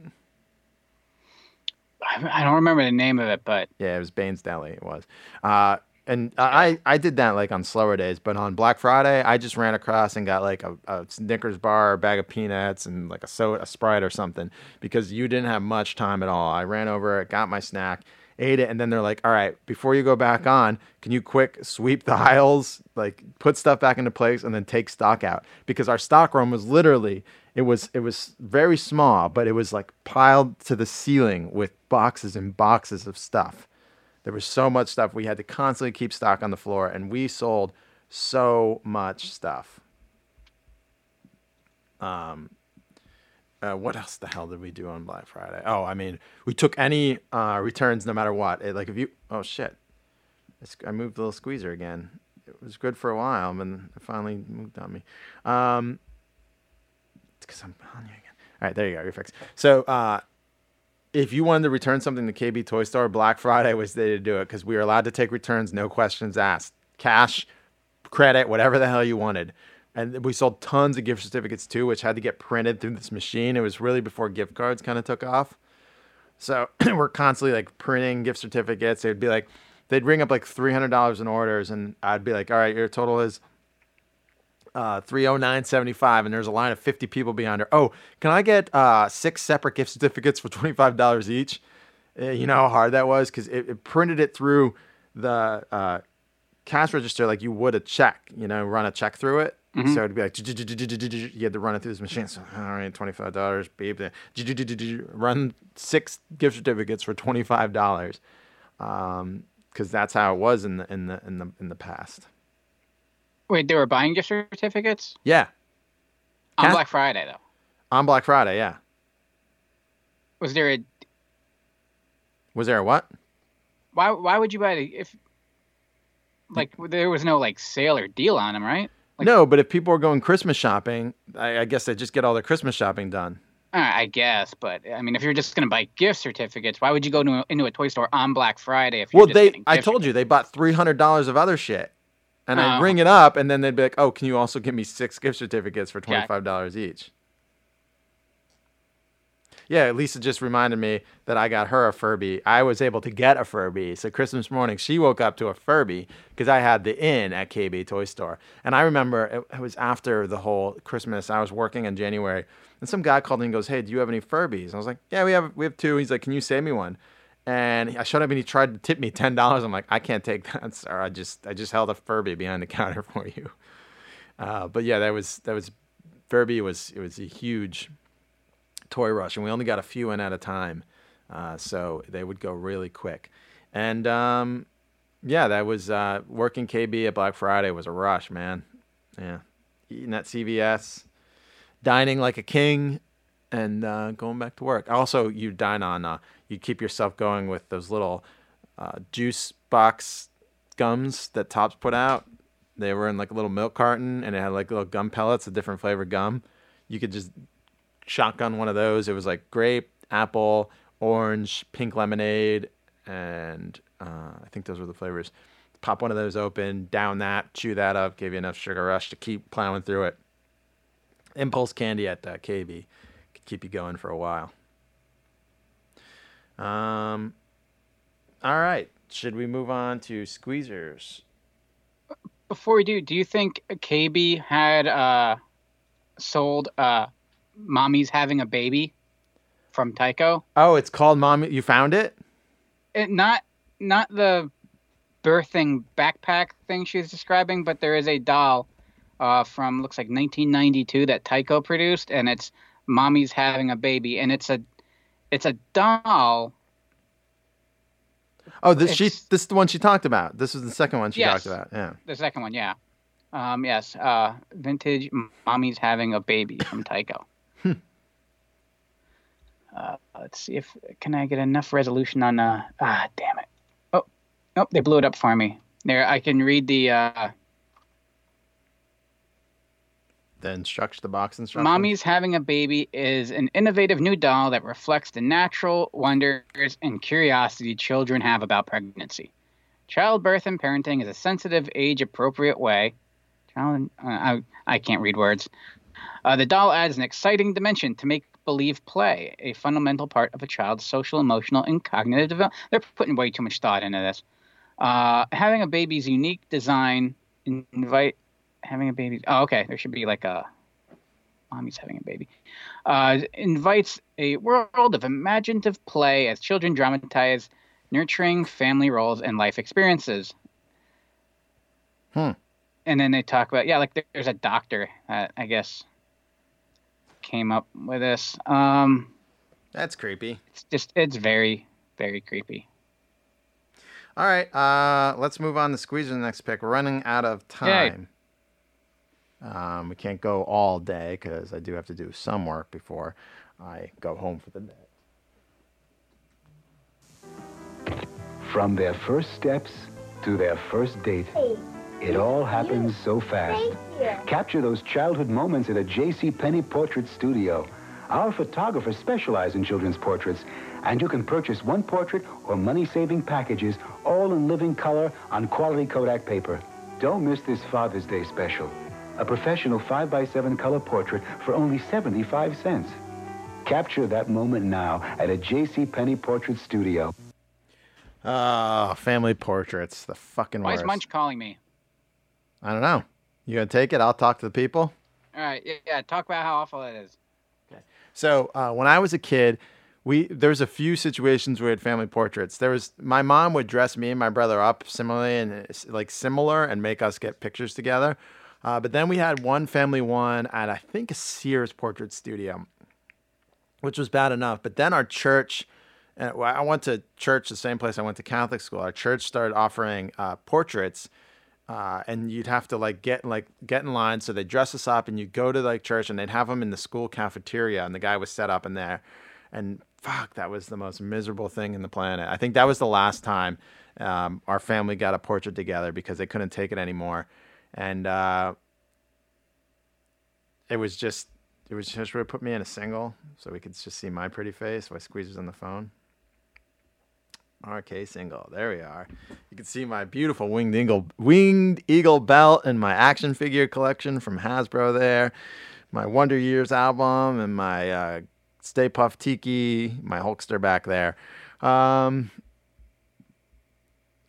I, I don't remember the name of it, but Yeah, it was Baines Deli. It was. Uh, and I, I did that like on slower days, but on Black Friday, I just ran across and got like a, a Snickers bar, a bag of peanuts, and like a soda, a Sprite or something because you didn't have much time at all. I ran over, got my snack, ate it, and then they're like, "All right, before you go back on, can you quick sweep the aisles, like put stuff back into place, and then take stock out?" Because our stock room was literally it was it was very small, but it was like piled to the ceiling with boxes and boxes of stuff. There was so much stuff we had to constantly keep stock on the floor, and we sold so much stuff. Um, uh, what else the hell did we do on Black Friday? Oh, I mean, we took any uh, returns no matter what. It, like if you, oh shit, I moved the little squeezer again. It was good for a while, and then it finally moved on me. Um, because I'm on you again. All right, there you go. You're fixed. So, uh, if you wanted to return something to KB Toy Store, Black Friday was the day to do it because we were allowed to take returns, no questions asked. Cash, credit, whatever the hell you wanted. And we sold tons of gift certificates too, which had to get printed through this machine. It was really before gift cards kind of took off. So we're constantly like printing gift certificates. It'd be like, they'd ring up like $300 in orders, and I'd be like, all right, your total is uh, 309.75 and there's a line of 50 people behind her. Oh, can I get uh, six separate gift certificates for $25 each? Uh, you know how hard that was because it, it printed it through the uh, cash register like you would a check. You know, run a check through it. Mhm. So it'd be like you had to run it through this machine. So all right, twenty five dollars, beep. Run six gift certificates for twenty five dollars, because that's how it was in the in the in the in the past. Wait, they were buying gift certificates Yeah, on? Black Friday though. on Black Friday. Yeah, Was there a was there a what? why? Why would you buy the if like there was no like sale or deal on them, right? no, but if people are going Christmas shopping, I, I guess they just get all their Christmas shopping done. I guess, but I mean, if you're just gonna buy gift certificates, why would you go to into a toy store on Black Friday if you're Well, they I told you they bought three hundred dollars of other shit, and I Oh. ring it up, and then they'd be like, "Oh, can you also give me six gift certificates for twenty five dollars each?" Yeah, Lisa just reminded me that I got her a Furby. I was able to get a Furby. So Christmas morning, she woke up to a Furby because I had the inn at KB Toy Store. And I remember it, it was after the whole Christmas. I was working in January, and some guy called me and goes, "Hey, do you have any Furbies?" And I was like, "Yeah, we have we have two. He's like, "Can you save me one?" And I showed up and he tried to tip me ten dollars. I'm like, I can't take that, sir. I just I just held a Furby behind the counter for you. Uh, but yeah, that was that was Furby was it was a huge toy rush, and we only got a few in at a time, uh, so they would go really quick. And um, yeah, that was uh, working KB at Black Friday was a rush, man. Yeah, eating at CVS, dining like a king, and uh, going back to work. Also, you dine on uh, you keep yourself going with those little uh, juice box gums that Topps put out. They were in like a little milk carton, and it had like little gum pellets, a different flavor gum. You could just shotgun one of those. It was like grape, apple, orange, pink lemonade, and uh, I think those were the flavors. Pop one of those open, down that, chew that up, give you enough sugar rush to keep plowing through it. Impulse candy at uh, KB could keep you going for a while. Um, all right, should we move on to squeezers? Before we do, do you think KB had uh, sold uh, "Mommy's Having a Baby"? from Tyco. Oh, it's called Mommy. You found it? It not not the birthing backpack thing she was describing, but there is a doll uh, from looks like 1992 that Tyco produced, and it's mommy's having a baby, and it's a it's a doll. Oh, this she this is the one she talked about. This is the second one she Yes. talked about. Yeah. The second one, yeah. Um, yes, uh, vintage mommy's having a baby from Tyco. Uh, let's see if can I get enough resolution on uh ah damn it. Oh, nope, they blew it up for me. There, I can read the uh, The instruction, the box instruction. Mommy's Having a Baby is an innovative new doll that reflects the natural wonders and curiosity children have about pregnancy. Childbirth and parenting is a sensitive, age appropriate way. Child, uh, I, I can't read words. Uh, the doll adds an exciting dimension to make believe play, a fundamental part of a child's social, emotional, and cognitive development. They're putting way too much thought into this. Uh, having a baby's unique design invite having a baby. Oh, okay. There should be like a mommy's having a baby. Uh, invites a world of imaginative play as children dramatize nurturing family roles and life experiences. Hmm. And then they talk about yeah, like there's a doctor that I guess came up with this. Um, That's creepy. It's just it's very very creepy. All right, uh, let's move on to squeeze the next pick. We're running out of time. Um, we can't go all day because I do have to do some work before I go home for the day. From their first steps to their first date, it all happens so fast. Capture those childhood moments at a J.C. Penney Portrait Studio. Our photographers specialize in children's portraits, and you can purchase one portrait or money-saving packages, all in living color on quality Kodak paper. Don't miss this Father's Day special. A professional 5x7 color portrait for only 75 cents. Capture that moment now at a J.C. Penney Portrait Studio. Oh, family portraits, the fucking Why is. Munch calling me? I don't know. You gonna take it? I'll talk to the people. All right, yeah, yeah talk about how awful it is. Okay. So uh, when I was a kid, we there was a few situations where we had family portraits. There was my mom would dress me and my brother up similarly and like similar and make us get pictures together. Uh, but then we had one family one at I think a Sears portrait studio, which was bad enough. But then our church, and I went to church the same place I went to Catholic school. Our church started offering uh, portraits uh, and you'd have to like get like get in line. So they dress us up, and you go to like church, and they'd have them in the school cafeteria, and the guy was set up in there, and fuck, that was the most miserable thing in the planet. I think that was the last time um, our family got a portrait together because they couldn't take it anymore, and uh, it was just it was just really put me in a single so we could just see my pretty face while Squeezer's on the phone. RK single. There we are. You can see my beautiful winged eagle winged eagle belt and my action figure collection from Hasbro there. My Wonder Years album and my uh, Stay Puft Tiki, my Hulkster back there. Um,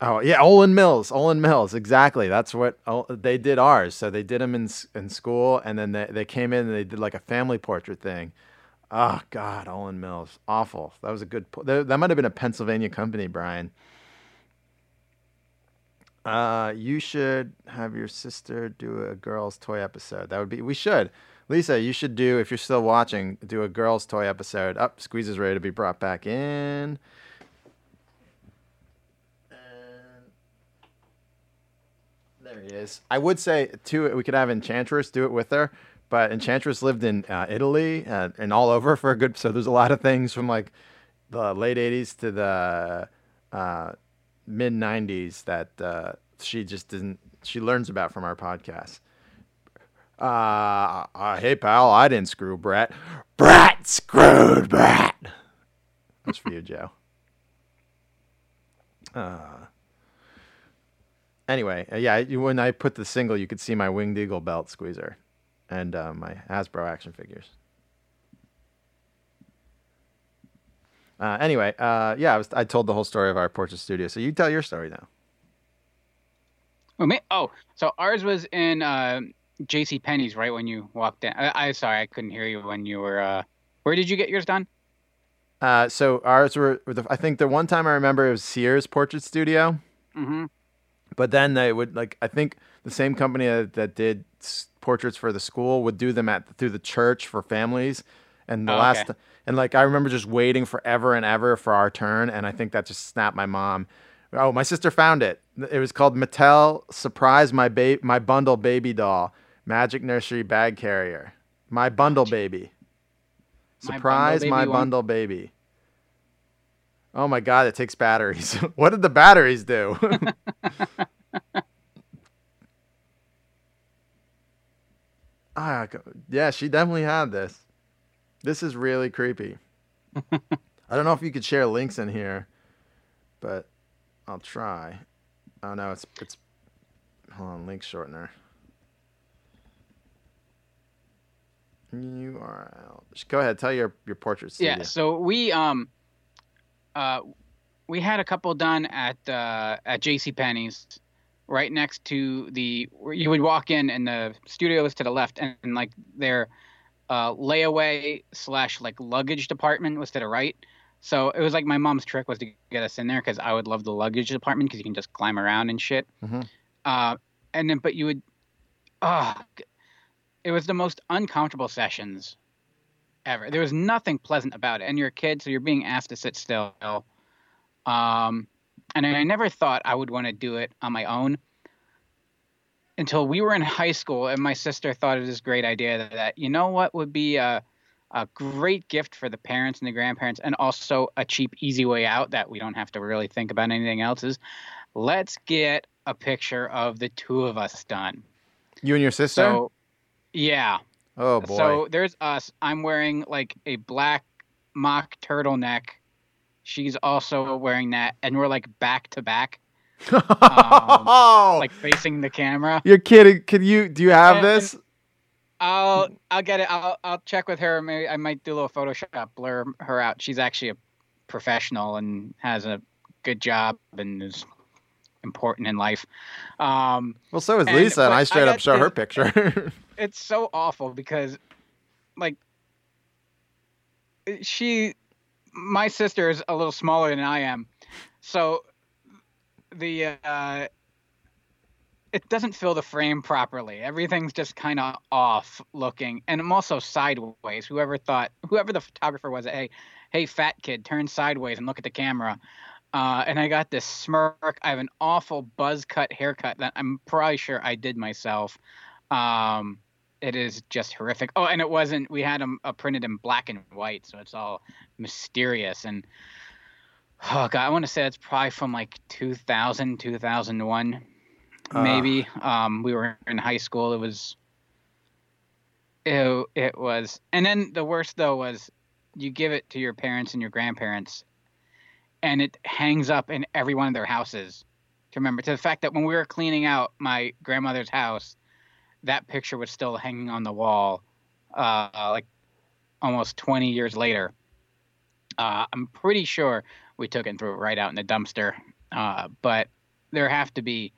oh yeah, Olan Mills. Olan Mills. Exactly. That's what oh, they did ours. So they did them in in school, and then they they came in and they did like a family portrait thing. Oh God, Olan Mills, awful. That was a good. That, that might have been a Pennsylvania company, Brian. Uh, you should have your sister do a girls' toy episode. That would be. We should. Lisa, you should do if you're still watching. Do a girls' toy episode. Up, Squeeze is ready to be brought back in. There he is. I would say too, we could have Enchantress do it with her, but Enchantress lived in uh, Italy uh, and all over for a good. So there's a lot of things from like the late '80s to the uh, mid '90s that uh, she just didn't. She learns about from our podcast. Uh, hey pal, I didn't screw Brett. Brett screwed Brett. That's for you, Joe. Uh, anyway, uh, yeah, when I put the single, you could see my winged eagle belt squeezer and uh, my Hasbro action figures. Uh, anyway, uh, yeah, I, was, I told the whole story of our portrait studio. So you tell your story now. Oh, me? oh, so ours was in uh, J.C. Penney's right when you walked in. I, I sorry, I couldn't hear you when you were. Uh, where did you get yours done? Uh, so ours were, were I think the one time I remember it was Sears Portrait Studio, Mm-hmm. But then they would like I think the same company that, that did s- portraits for the school would do them at through the church for families. And the Oh, last okay. and like I remember just waiting forever and ever for our turn, and I think that just snapped my mom. Oh, my sister found it. It was called Mattel Surprise My ba- My Bundle Baby Doll Magic Nursery Bag Carrier. My Bundle Baby. My Surprise Bundle my Baby one- bundle baby. Oh my god, it takes batteries. what did the batteries do? ah, yeah, she definitely had this. This is really creepy. I don't know if you could share links in here, but I'll try. Oh no, it's it's hold on, link shortener. URL. Go ahead, tell your your portrait studio. Yeah. So we um, uh, we had a couple done at uh, at J.C. Penney's, right next to the. You would walk in, and the studio was to the left, and, and like their uh, layaway slash like luggage department was to the right. So it was like my mom's trick was to get us in there because I would love the luggage department because you can just climb around and shit. Mhm. Uh, and then but you would, ah, it was the most uncomfortable sessions ever. There was nothing pleasant about it, and you're a kid, so you're being asked to sit still. Um, and I never thought I would want to do it on my own until we were in high school, and my sister thought it was a great idea that, that you know what would be a, a great gift for the parents and the grandparents, and also a cheap, easy way out that we don't have to really think about anything else is let's get a picture of the two of us done. You and your sister? So, yeah. oh boy. So there's us. I'm wearing like a black mock turtleneck. She's also wearing that, and we're like back to back, um, like facing the camera. You're kidding. Can you do you have And- this? I'll I'll get it. I'll I'll check with her. Maybe I might do a little Photoshop, blur her out. She's actually a professional and has a good job and is important in life. Um, Well, so is and- Lisa, and I straight got up show her picture. it's so awful because like she my sister is a little smaller than I am. So the uh it doesn't fill the frame properly. Everything's just kind of off looking and I'm also sideways. Whoever thought whoever the photographer was, hey, hey fat kid, turn sideways and look at the camera. Uh, and I got this smirk. I have an awful buzz cut haircut that I'm probably sure I did myself. Um, it is just horrific. Oh, and it wasn't. We had them uh, printed in black and white, so it's all mysterious. And oh god, I want to say it's probably from like 2000, 2001, Ah. maybe. Um, we were in high school. It was. It, it was, and then the worst though was, you give it to your parents and your grandparents, and it hangs up in every one of their houses. To remember, to the fact that when we were cleaning out my grandmother's house, that picture was still hanging on the wall, uh, like almost 20 years later. Uh, I'm pretty sure we took it and threw it right out in the dumpster. Uh, but there have to be.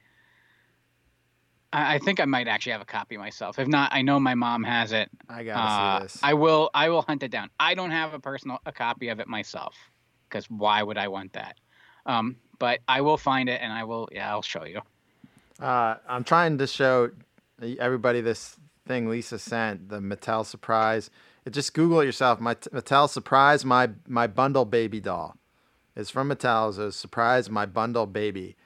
I I think I might actually have a copy myself. If not, I know my mom has it. I gotta Uh, see this. I will. I will hunt it down. I don't have a personal a copy of it myself, because why would I want that? Um, but I will find it and I will. Yeah, I'll show you. Uh, I'm trying to show everybody this thing Lisa sent, the Mattel surprise. It, just Google it yourself. My Mattel surprise, my my bundle baby doll. It's from Mattel. It's a surprise, my bundle baby,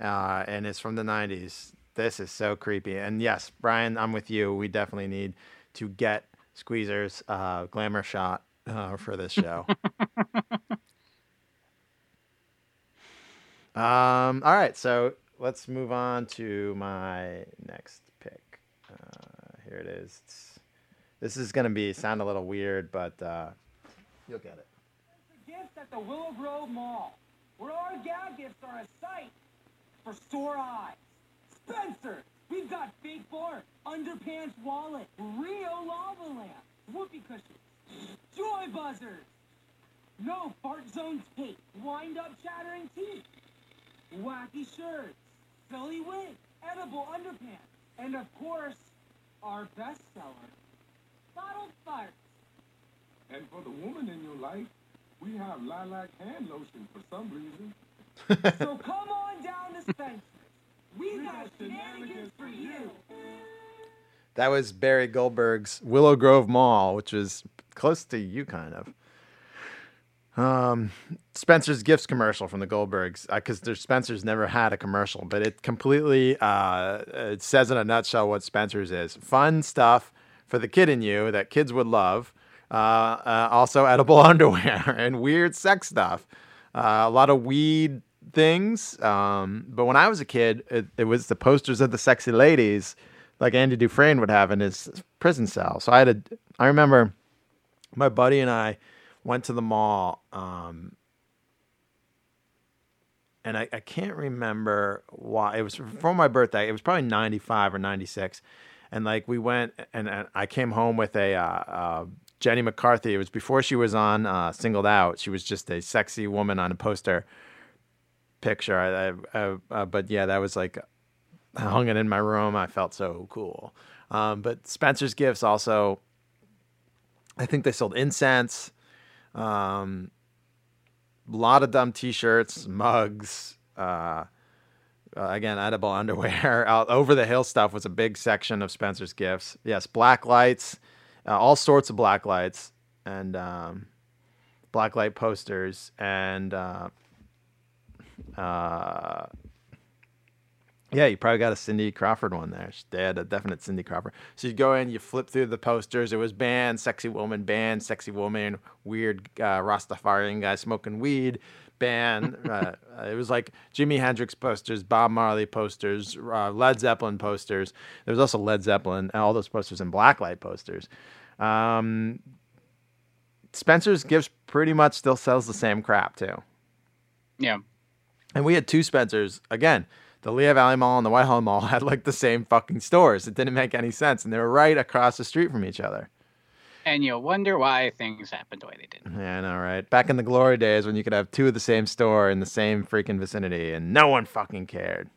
uh, and it's from the '90s. This is so creepy. And yes, Brian, I'm with you. We definitely need to get Squeezer's uh, glamour shot uh, for this show. Um, all right, so let's move on to my next. Uh, here it is. It's, this is gonna be sound a little weird, but uh, you'll get it. gift at the Willow Grove Mall, where our gag gifts are a sight for sore eyes. Spencer, we've got fake bar, underpants wallet, Rio lava lamp, whoopee cushions, joy buzzers, no fart zone tape, wind up chattering teeth, wacky shirts, silly wig, edible underpants, and of course, our bestseller, bottled farts. And for the woman in your life, We have lilac hand lotion for some reason. so come on down to Spencer's. We got shenanigans for you. That was Barry Goldberg's Willow Grove Mall, which is close to you, kind of. Um, Spencer's Gifts commercial from the Goldbergs, because their Spencer's never had a commercial, but it completely uh, it says in a nutshell what Spencer's is: fun stuff for the kid in you that kids would love. Uh, uh, also, edible underwear and weird sex stuff. Uh, a lot of weed things. Um, but when I was a kid, it, it was the posters of the sexy ladies, like Andy Dufresne would have in his prison cell. So I had a, I remember my buddy and I went to the mall. Um, and I, I can't remember why it was for my birthday. It was probably 95 or 96. And like we went and, and I came home with a, uh, uh, Jenny McCarthy. It was before she was on uh, Singled Out. She was just a sexy woman on a poster picture. I, I, I uh, but yeah, that was like I hung it in my room. I felt so cool. Um, but Spencer's Gifts also, I think they sold incense, um, a lot of dumb T-shirts, mugs. Uh, uh, again, edible underwear. Out over the hill stuff was a big section of Spencer's Gifts. Yes, black lights, uh, all sorts of black lights, and um, black light posters, and uh, uh, yeah, you probably got a Cindy Crawford one there. They had a definite Cindy Crawford. So you go in, you flip through the posters. It was band, sexy woman, band, sexy woman, weird uh, Rastafarian guy smoking weed, band. uh, it was like Jimi Hendrix posters, Bob Marley posters, uh, Led Zeppelin posters. There was also Led Zeppelin, and all those posters and blacklight posters. Um, Spencer's Gifts pretty much still sells the same crap too. Yeah. And we had two Spencers. Again, the Lehigh Valley Mall and the Whitehall Mall had like the same fucking stores. It didn't make any sense. And they were right across the street from each other. And you'll wonder why things happened the way they did. Yeah, I know, right? Back in the glory days when you could have two of the same store in the same freaking vicinity and no one fucking cared.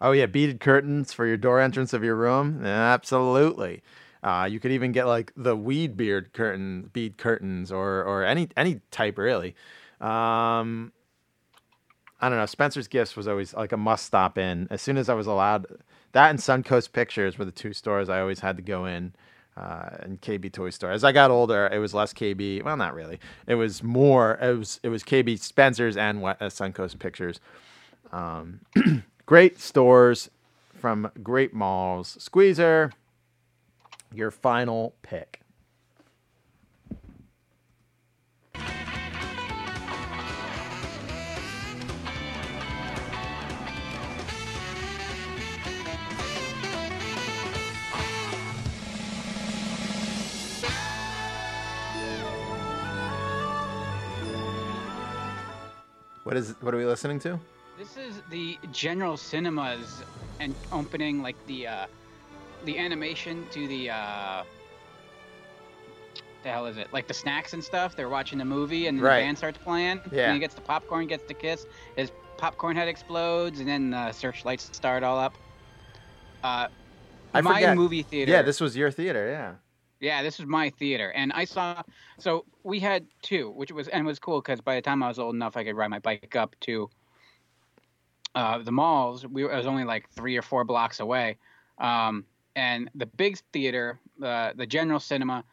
Oh, yeah, beaded curtains for your door entrance of your room? Absolutely. Uh, you could even get like the weed beard curtain, bead curtains, or or any any type really. Um, I don't know. Spencer's Gifts was always like a must stop in. As soon as I was allowed, that and Suncoast Pictures were the two stores I always had to go in. Uh, and KB Toy Store. As I got older, it was less KB. Well, not really. It was more. It was it was KB Spencer's and uh, Suncoast Pictures. Um, great stores from great malls. Squeezer, your final pick. What is? What are we listening to? This is the General Cinemas and opening like the uh, the animation to the uh, the hell is it? Like the snacks and stuff. They're watching the movie and Right. the band starts playing. Yeah. And he gets the popcorn, gets the kiss. His popcorn head explodes, and then the searchlights start all up. Uh, I my forget. movie theater. Yeah, this was your theater. Yeah. Yeah, this was my theater, and I saw. So we had two, which was and was cool because by the time I was old enough, I could ride my bike up to uh, the malls. We were, I was only like three or four blocks away, um, and the big theater, uh, the General Cinema,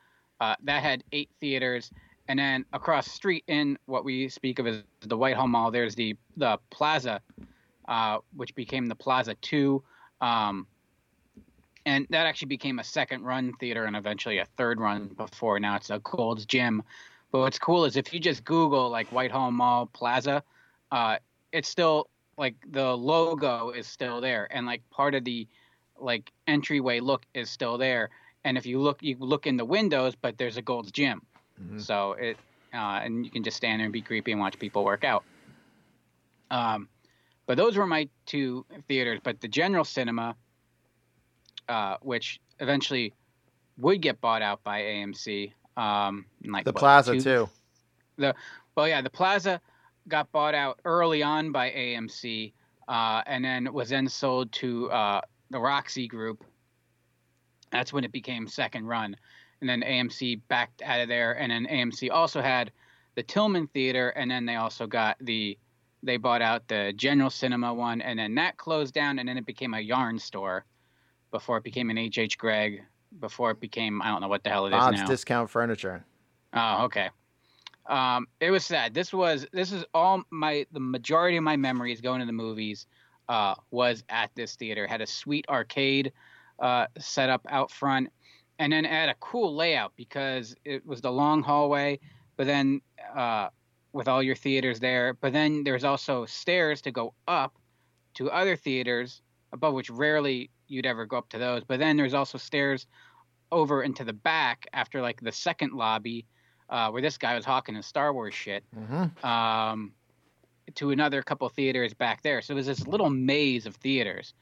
uh, that had eight theaters, and then across the street in what we speak of as the Whitehall Mall, there's the the Plaza, uh, which became the Plaza Two. Um, and that actually became a second run theater and eventually a third run before now it's a Gold's Gym. But what's cool is if you just Google like Whitehall Mall Plaza, uh, it's still like the logo is still there and like part of the like entryway look is still there. And if you look, you look in the windows, but there's a Gold's Gym, so it uh, and you can just stand there and be creepy and watch people work out. Um, but those were my two theaters. But the General Cinema uh, which eventually would get bought out by AMC. Um, like The what, Plaza two- too. The well, yeah, the Plaza got bought out early on by AMC, uh, and then was then sold to uh, the Roxy Group. That's when it became second run, and then AMC backed out of there, and then AMC also had the Tilghman Theater, and then they also got the they bought out the General Cinema one, and then that closed down, and then it became a yarn store before it became an HH Gregg, before it became I don't know what the hell it is Bob's now. Discount Furniture. Oh, okay. Um, it was sad. This was this is all my the majority of my memories going to the movies uh, was at this theater. Had a sweet arcade uh, set up out front, and then it had a cool layout because it was the long hallway, but then uh, with all your theaters there. But then there's also stairs to go up to other theaters above which rarely you'd ever go up to those. But then there's also stairs over into the back after like the second lobby uh, where this guy was hawking his Star Wars shit Mm-hmm. um, to another couple theaters back there. So it was this little maze of theaters,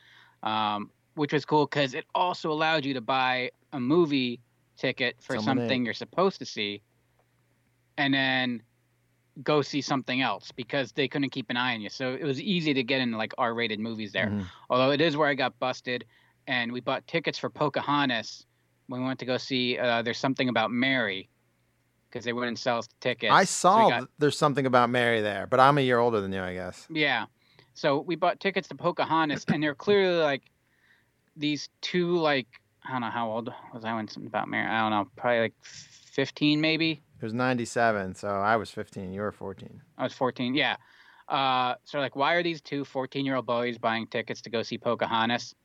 um, which was cool because it also allowed you to buy a movie ticket for Someone something you're supposed to see, and then go see something else because they couldn't keep an eye on you. So it was easy to get into like R-rated movies there. Mhm. Although it is where I got busted, and we bought tickets for Pocahontas when we went to go see. Uh, There's something about Mary because they wouldn't sell us tickets. I So saw got- there's something about Mary there, but I'm a year older than you, I guess. Yeah. So we bought tickets to Pocahontas, and they're clearly like these two, like, I don't know how old was I when something about Mary? I don't know, probably like 15 maybe. It was 97, so I was 15. You were 14. I was 14. Yeah. Uh, so like, why are these two 14 year old boys buying tickets to go see Pocahontas?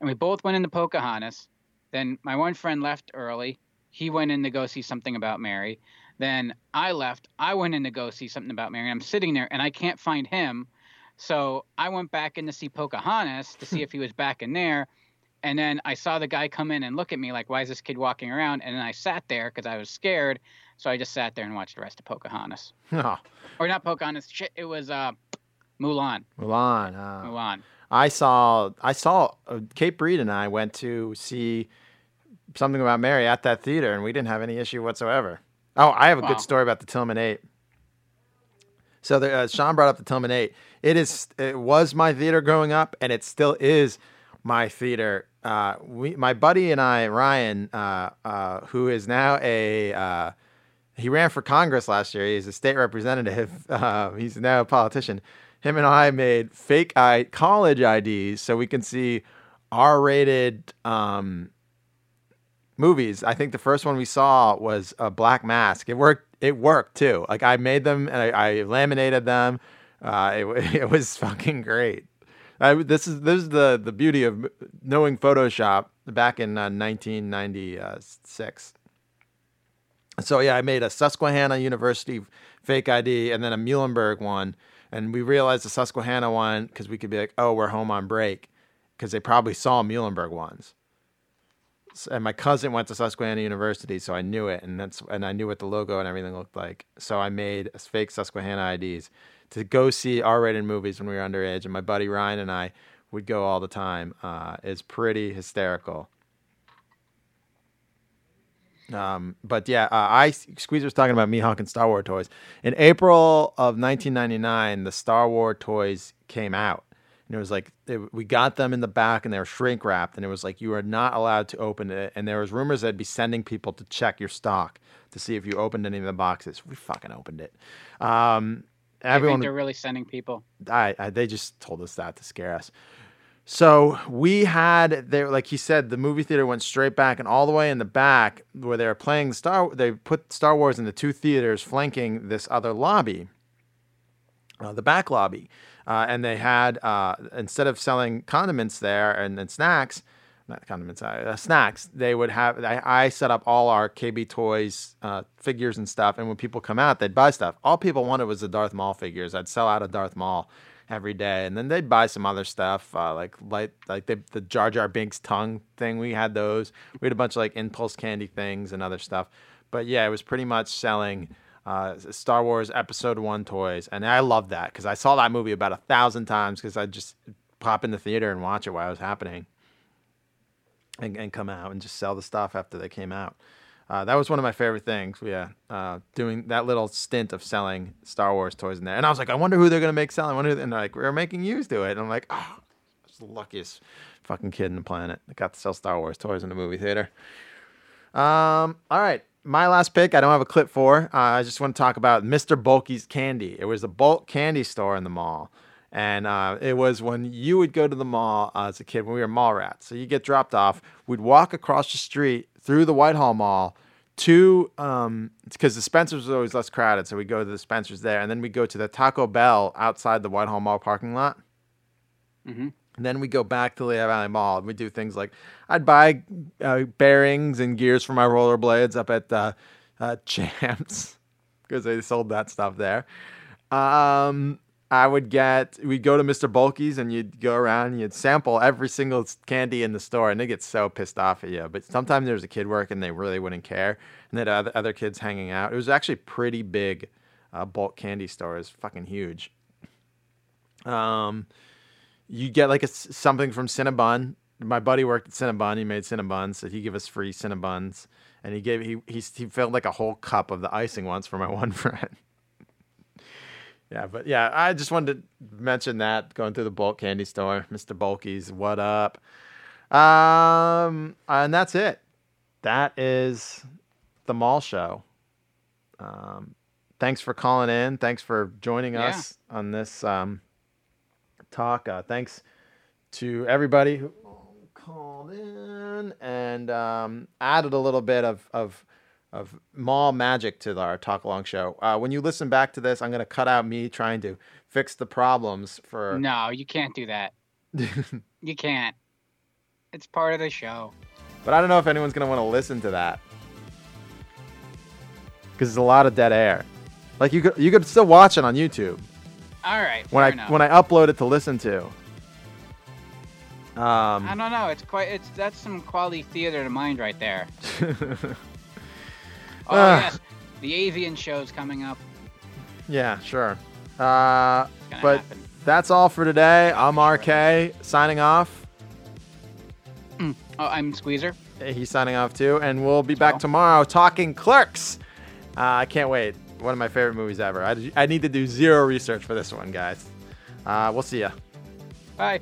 And we both went into Pocahontas. Then my one friend left early. He went in to go see something about Mary. Then I left. I went in to go see something about Mary. I'm sitting there and I can't find him. So I went back in to see Pocahontas to see if he was back in there. And then I saw the guy come in and look at me like, why is this kid walking around? And then I sat there because I was scared. So I just sat there and watched the rest of Pocahontas Oh, or not Pocahontas. Shit, it was uh, Mulan. Mulan. Uh, Mulan. I saw I saw uh, Kate Breed and I went to see something about Mary at that theater, and we didn't have any issue whatsoever. Oh, I have a Wow. good story about the Tilghman Eight. So the, uh, Sean brought up the Tilghman Eight. It is it was my theater growing up, and it still is my theater. Uh, we, my buddy and I, Ryan, uh, uh, who is now a uh, he ran for Congress last year. He's a state representative. Uh, he's now a politician. Him and I made fake I- college IDs so we can see R-rated um, movies. I think the first one we saw was a Black Mask. It worked. It worked too. Like I made them and I, I laminated them. It, it was fucking great. I, this is this is the the beauty of knowing Photoshop back in uh, 1996. So yeah, I made a Susquehanna University fake ID and then a Muhlenberg one, and we realized the Susquehanna one because we could be like, oh, we're home on break, because they probably saw Muhlenberg ones. S- And my cousin went to Susquehanna University, so I knew it, and that's and I knew what the logo and everything looked like. So I made fake Susquehanna IDs to go see R-rated movies when we were underage, and my buddy Ryan and I would go all the time. Uh, it's pretty hysterical. Um, but yeah, uh, I Squeezer was talking about me honking Star Wars toys. In April of 1999, the Star Wars toys came out, and it was like it, we got them in the back, and they were shrink wrapped, and it was like you are not allowed to open it. And there was rumors that they'd be sending people to check your stock to see if you opened any of the boxes. We fucking opened it. Um, I think everyone, they're really sending people. I, I they just told us that to scare us. So we had there, like he said, the movie theater went straight back, and all the way in the back where they were playing Star, they put Star Wars in the two theaters flanking this other lobby, uh, the back lobby, uh, and they had uh, instead of selling condiments there and, and snacks, not condiments, uh, uh, snacks, they would have. I, I set up all our KB Toys uh, figures and stuff, and when people come out, they'd buy stuff. All people wanted was the Darth Maul figures. I'd sell out a Darth Maul every day, and then they'd buy some other stuff uh, like like like the, the Jar Jar Binks tongue thing. We had those. We had a bunch of like impulse candy things and other stuff. But yeah, it was pretty much selling uh, Star Wars Episode One toys, and I loved that because I saw that movie about a thousand times because I just pop in the theater and watch it while it was happening, and, and come out and just sell the stuff after they came out. Uh, that was one of my favorite things. Yeah, uh, doing that little stint of selling Star Wars toys in there, and I was like, I wonder who they're gonna make selling. I wonder, and they're like, we're making use do it. And I'm like, oh, I was the luckiest fucking kid in the planet that got to sell Star Wars toys in the movie theater. Um, all right. My last pick, I don't have a clip for. Uh, I just want to talk about Mr. Bulky's Candy. It was a bulk candy store in the mall. And uh, it was when you would go to the mall uh, as a kid when we were mall rats. So you get dropped off. We'd walk across the street through the Whitehall Mall to, um, because the Spencer's was always less crowded. So we'd go to the Spencer's there. And then we'd go to the Taco Bell outside the Whitehall Mall parking lot. Mm-hmm. And then we'd go back to Lehigh Valley Mall and we'd do things like I'd buy uh, bearings and gears for my rollerblades up at uh, uh, Champs because they sold that stuff there. Um, I would get, we'd go to Mr. Bulky's and you'd go around and you'd sample every single candy in the store and they get so pissed off at you. But sometimes there's a kid working, they really wouldn't care. And then other, other kids hanging out. It was actually pretty big uh, bulk candy store. Was fucking huge. Um, you get like a, something from Cinnabon. My buddy worked at Cinnabon. He made Cinnabons, so he gave us free Cinnabons, and he gave he he he filled like a whole cup of the icing once for my one friend. Yeah, but yeah, I just wanted to mention that going through the bulk candy store, Mr. Bulky's. What up? Um, and that's it. That is the mall show. Um, thanks for calling in. Thanks for joining Yeah. us on this um, talk. Uh, thanks to everybody who called in and um, added a little bit of, of of mall magic to our talk along show. Uh, when you listen back to this, I'm going to cut out me trying to fix the problems for. No, you can't do that. You can't. It's part of the show. But I don't know if anyone's going to want to listen to that because there's a lot of dead air. Like you could you could still watch it on YouTube All right. when I enough. when I upload it to listen to. Um, I don't know. It's quite. It's that's some quality theater to mind right there. Oh Ah. yes, the avian show's coming up. Yeah, sure. Uh, but happen. that's all for today. I'm RK signing off. Oh, I'm Squeezer. He's signing off too, and we'll be back tomorrow talking Clerks. Uh, I can't wait. One of my favorite movies ever. I, I need to do zero research for this one, guys. Uh, we'll see ya. Bye.